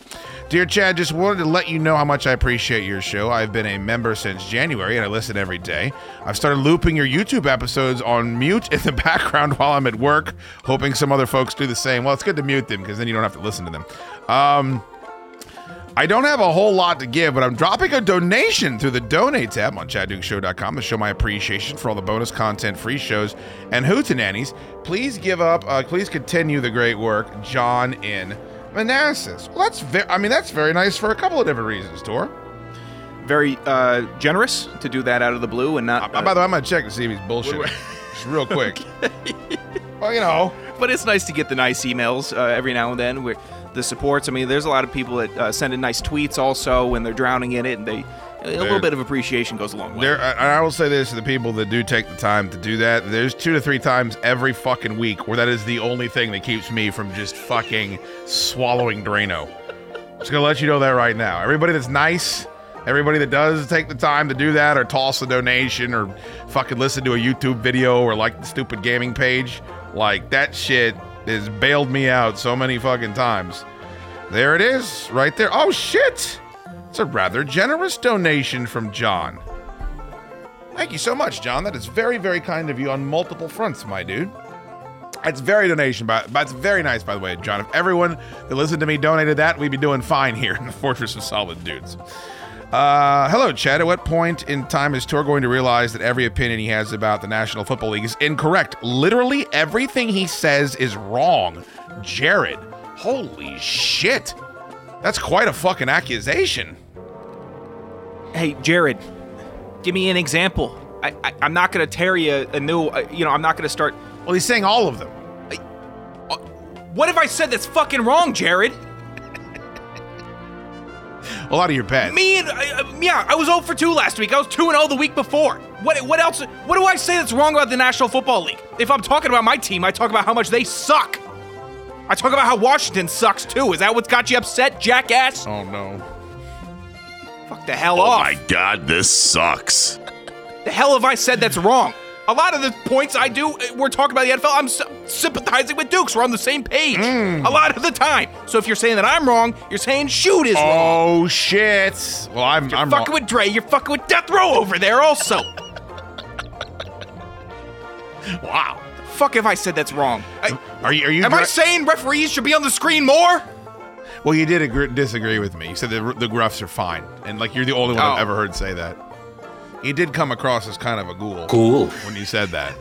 Dear Chad, just wanted to let you know how much I appreciate your show. I've been a member since January and I listen every day. I've started looping your YouTube episodes on mute in the background while I'm at work, hoping some other folks do the same. Well, it's good to mute them because then you don't have to listen to them. Um, I don't have a whole lot to give, but I'm dropping a donation through the donate tab on chaddukeshow.com to show my appreciation for all the bonus content, free shows, and hootenannies. Please give up, uh, please continue the great work, John in Manassas. Well, that's very, I mean, that's very nice for a couple of different reasons, Tor. Very uh, generous to do that out of the blue and not. Uh, by the way, I'm going to check to see if he's bullshitting. Just real quick. Well, you know. But it's nice to get the nice emails uh, every now and then. Where the supports. I mean, there's a lot of people that uh, send in nice tweets also when they're drowning in it, and they a little There- bit of appreciation goes a long way. There, and I will say this to the people that do take the time to do that. There's two to three times every fucking week where that is the only thing that keeps me from just fucking swallowing Drano. Just gonna let you know that right now. Everybody that's nice, everybody that does take the time to do that, or toss a donation, or fucking listen to a YouTube video, or like the stupid gaming page, like that shit has bailed me out so many fucking times. There it is, right there. Oh shit! It's a rather generous donation from John. Thank you so much, John. That is very, very kind of you on multiple fronts, my dude. It's very donation, but that's very nice, by the way, John. If everyone that listened to me donated that, we'd be doing fine here in the Fortress of Solid Dudes. Uh, hello, Chad. At what point in time is Tor going to realize that every opinion he has about the National Football League is incorrect? Literally everything he says is wrong. Jared, holy shit. That's quite a fucking accusation. Hey, Jared, give me an example. I, I I'm not gonna tear you a new. Uh, you know, I'm not gonna start. Well, he's saying all of them. what if I said that's fucking wrong, Jared? A lot of your bets. Me and uh, yeah, I was 0 for 2 last week. I was 2 and 0 the week before. What what else? What do I say that's wrong about the National Football League? If I'm talking about my team, I talk about how much they suck. I talk about how Washington sucks too. Is that what's got you upset, jackass? Oh no. Fuck the hell Oh off. my god, this sucks. The hell have I said that's wrong? A lot of the points I do, uh, we're talking about the NFL. I'm sy- sympathizing with Dukes. We're on the same page Mm. a lot of the time. So if you're saying that I'm wrong, you're saying shoot is wrong. Oh shit. Well, I'm You're I'm fucking with Dre. You're fucking with Death Row over there also. wow. Fuck if I said that's wrong. I, Are you are you am I dra- saying referees should be on the screen more? Well, you did agree, disagree with me. You said the the gruffs are fine, and like you're the only one I've Oh. ever heard say that. You did come across as kind of a ghoul. Ghoul. When you said that,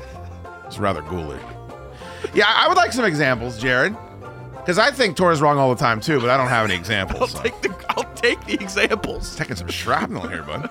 it's rather ghoulish. Yeah, I would like some examples, Jared, because I think Tor's wrong all the time too, but I don't have any examples. I'll take the I'll take the examples. Taking some shrapnel here, bud.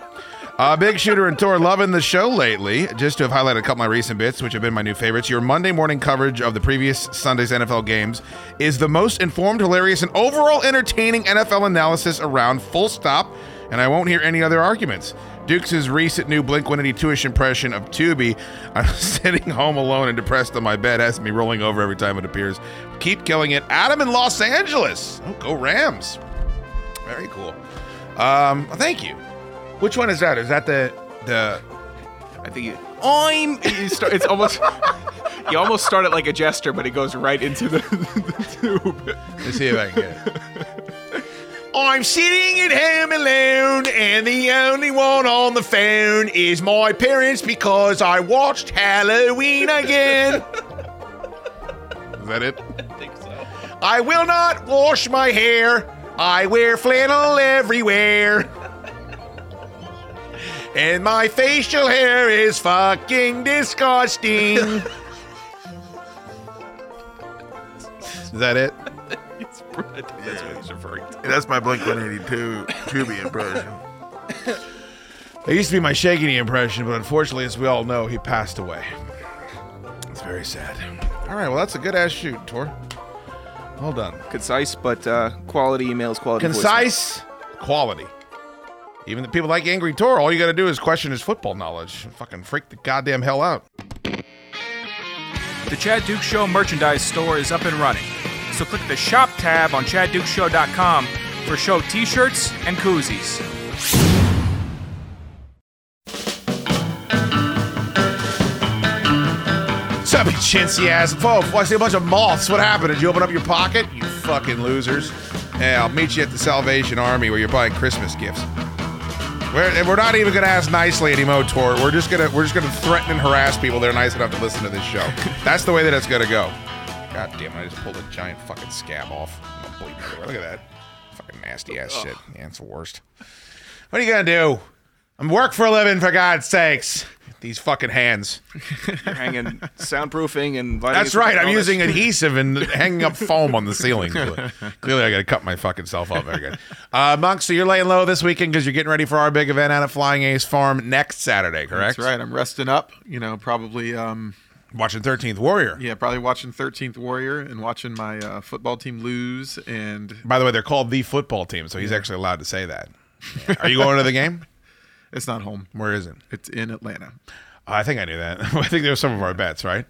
Uh, Big Shooter and Tor loving the show lately. Just to have highlighted a couple of my recent bits, which have been my new favorites. Your Monday morning coverage of the previous Sunday's NFL games is the most informed, hilarious, and overall entertaining NFL analysis around. Full stop. And I won't hear any other arguments. Dukes' recent new Blink 182ish impression of Tubi. I'm sitting home alone and depressed on my bed, has me rolling over every time it appears. Keep killing it. Adam in Los Angeles. Oh, go Rams. Very cool. Um, thank you. Which one is that? Is that the the? I think you, I'm. You start, it's almost. You almost start it like a gesture, but it goes right into the, the tube. Let's see if I can get it. I'm sitting at home alone, and the only one on the phone is my parents because I watched Halloween again. is that it? I think so. I will not wash my hair. I wear flannel everywhere. And my facial hair is fucking disgusting. is that it? It's, I think that's what he's referring to. That's my Blink 182 Tubi impression. It used to be my Shaggy impression, but unfortunately, as we all know, he passed away. It's very sad. All right, well, that's a good Ask Shood, Tor. Well done. Concise, but uh, quality emails, quality voicemails. Concise, quality. Even the people like Angry Tor, all you got to do is question his football knowledge. Fucking freak the goddamn hell out. The Chad Duke Show merchandise store is up and running. So click the shop tab on chaddukeshow.com for show t-shirts and koozies. What's up, you chintzy ass? Folks, I see a bunch of moths. What happened? Did you open up your pocket? You fucking losers. Yeah, I'll meet you at the Salvation Army where you're buying Christmas gifts. We're, and we're not even gonna ask nicely anymore, Tor. We're just gonna we're just gonna threaten and harass people that are nice enough to listen to this show. That's the way that it's gonna go. God damn it! I just pulled a giant fucking scab off. I'm bleeding everywhere. Look at that. Fucking nasty ass shit. Yeah, it's the worst. What are you gonna do? I'm work for a living, for God's sakes. These fucking hands. You're hanging soundproofing and. That's right. I'm using adhesive and hanging up foam on the ceiling. Clearly, I got to cut my fucking self up. Very good. Uh, Monk, so you're laying low this weekend because you're getting ready for our big event out at Flying Ace Farm next Saturday, correct? That's right. I'm resting up. You know, probably um, watching 13th Warrior. Yeah, probably watching 13th Warrior and watching my uh, football team lose. And By the way, they're called the football team, so he's actually allowed to say that. Yeah. Are you going to the game? It's not home. Where is it? It's in Atlanta. I think I knew that. I think there were some of our bets, right?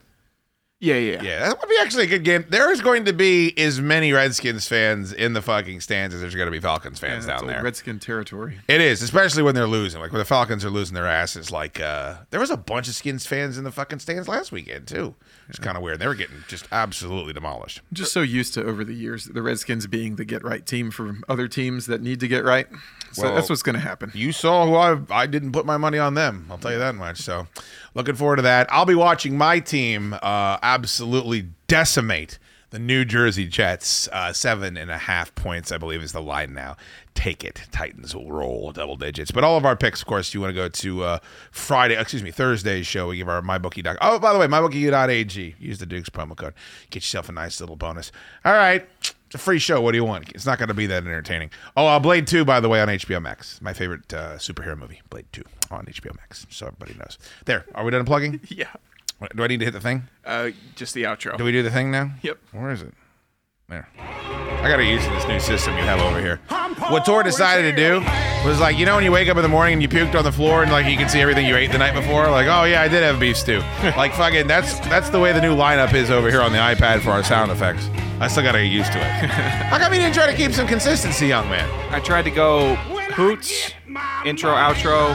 Yeah, yeah, yeah. That would be actually a good game. There is going to be as many Redskins fans in the fucking stands as there's going to be Falcons fans Yeah, down there. Redskin territory. It is, especially when they're losing. Like when the Falcons are losing their asses. Like uh, there was a bunch of Skins fans in the fucking stands last weekend too. It's kind of weird. They were getting just absolutely demolished. I'm just so used to over the years the Redskins being the get right team for other teams that need to get right. So Well, that's what's going to happen. You saw who I I didn't put my money on them. I'll tell you that much. So, looking forward to that. I'll be watching my team uh, absolutely decimate the New Jersey Jets. Uh, seven and a half points, I believe, is the line now. Take it. Titans will roll double digits. But all of our picks, of course, you want to go to uh, Friday, excuse me, Thursday's show. We give our mybookie. Oh, by the way, mybookie.ag. Use the Duke's promo code. Get yourself a nice little bonus. All right. It's a free show. What do you want? It's not going to be that entertaining. Oh, uh, Blade 2, by the way, on HBO Max. My favorite uh, superhero movie, Blade 2, on HBO Max. So everybody knows. There. Are we done plugging? Yeah. Do I need to hit the thing? Uh, just the outro. Do we do the thing now? Yep. Where is it? There. I gotta use this new system you have over here. What Tor decided to do was like, you know, when you wake up in the morning and you puked on the floor and like you can see everything you ate the night before. Like, oh yeah, I did have beef stew. like fucking, that's that's the way the new lineup is over here on the iPad for our sound effects. I still gotta get used to it. How come you didn't try to keep some consistency, young man? I tried to go hoots, intro, outro,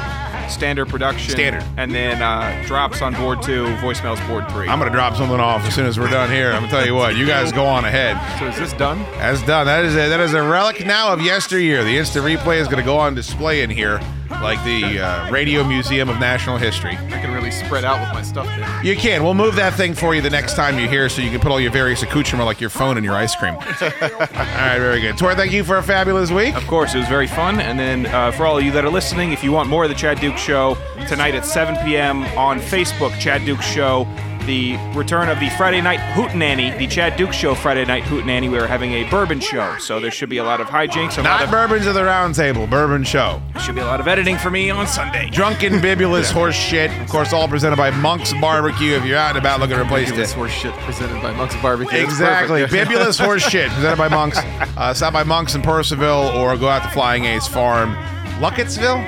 standard production, Standard. and then uh, drops on board two, voicemails board three. I'm gonna drop something off as soon as we're done here. I'm gonna tell you what, you guys go on ahead. So is this done? That's done. That is a, that is a relic now of yesteryear. The instant replay is gonna go on display in here, like the uh, Radio Museum of National History. I can really spread out with my stuff there. You can. We'll move that thing for you the next time you're here, so you can put all your various accoutrement, like your phone and your ice cream. all right, very good. Tor, thank you for a fabulous week. Of course, it was very fun. And then uh, for all of you that are listening, if you want more of the Chad Duke Show tonight at 7 p.m. on Facebook, Chad Duke Show. The return of the Friday Night Hootenanny, the Chad Duke Show Friday Night Hootenanny. We are having a bourbon show, so there should be a lot of hijinks. A lot Not of, bourbons of the round table, bourbon show. There should be a lot of editing for me on Sunday. Drunken, bibulous horse shit. Of course, all presented by Monk's Barbecue. If you're out and about looking to replace This it. horse shit presented by Monk's Barbecue. Exactly. perfect. Bibulous horse shit presented by Monks. Uh, stop by Monks in Purcellville or go out to Flying Ace Farm. Luckettsville?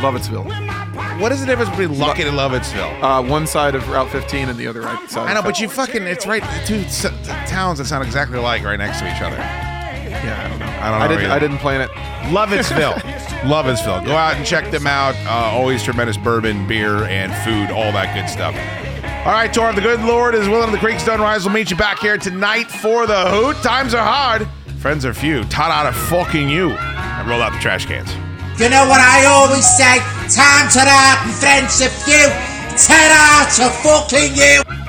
Lovettsville. What is the difference between Luckett and Lovettsville? Uh, one side of Route 15 and the other right side. I know, but you fucking, it's right, two s- towns that sound exactly alike right next to each other. Yeah, I don't know. I don't know. I didn't. either. I didn't plan it. Lovettsville. Lovettsville. Go out and check them out. Uh, always tremendous bourbon, beer, and food, all that good stuff. All right, Tor, if the good Lord is willing, the creek's done rise. We'll meet you back here tonight for the hoot. Times are hard, friends are few. Tot out of fucking you. And roll out the trash cans. You know what I always say? Time to hard and friendship are few. Out to fucking you.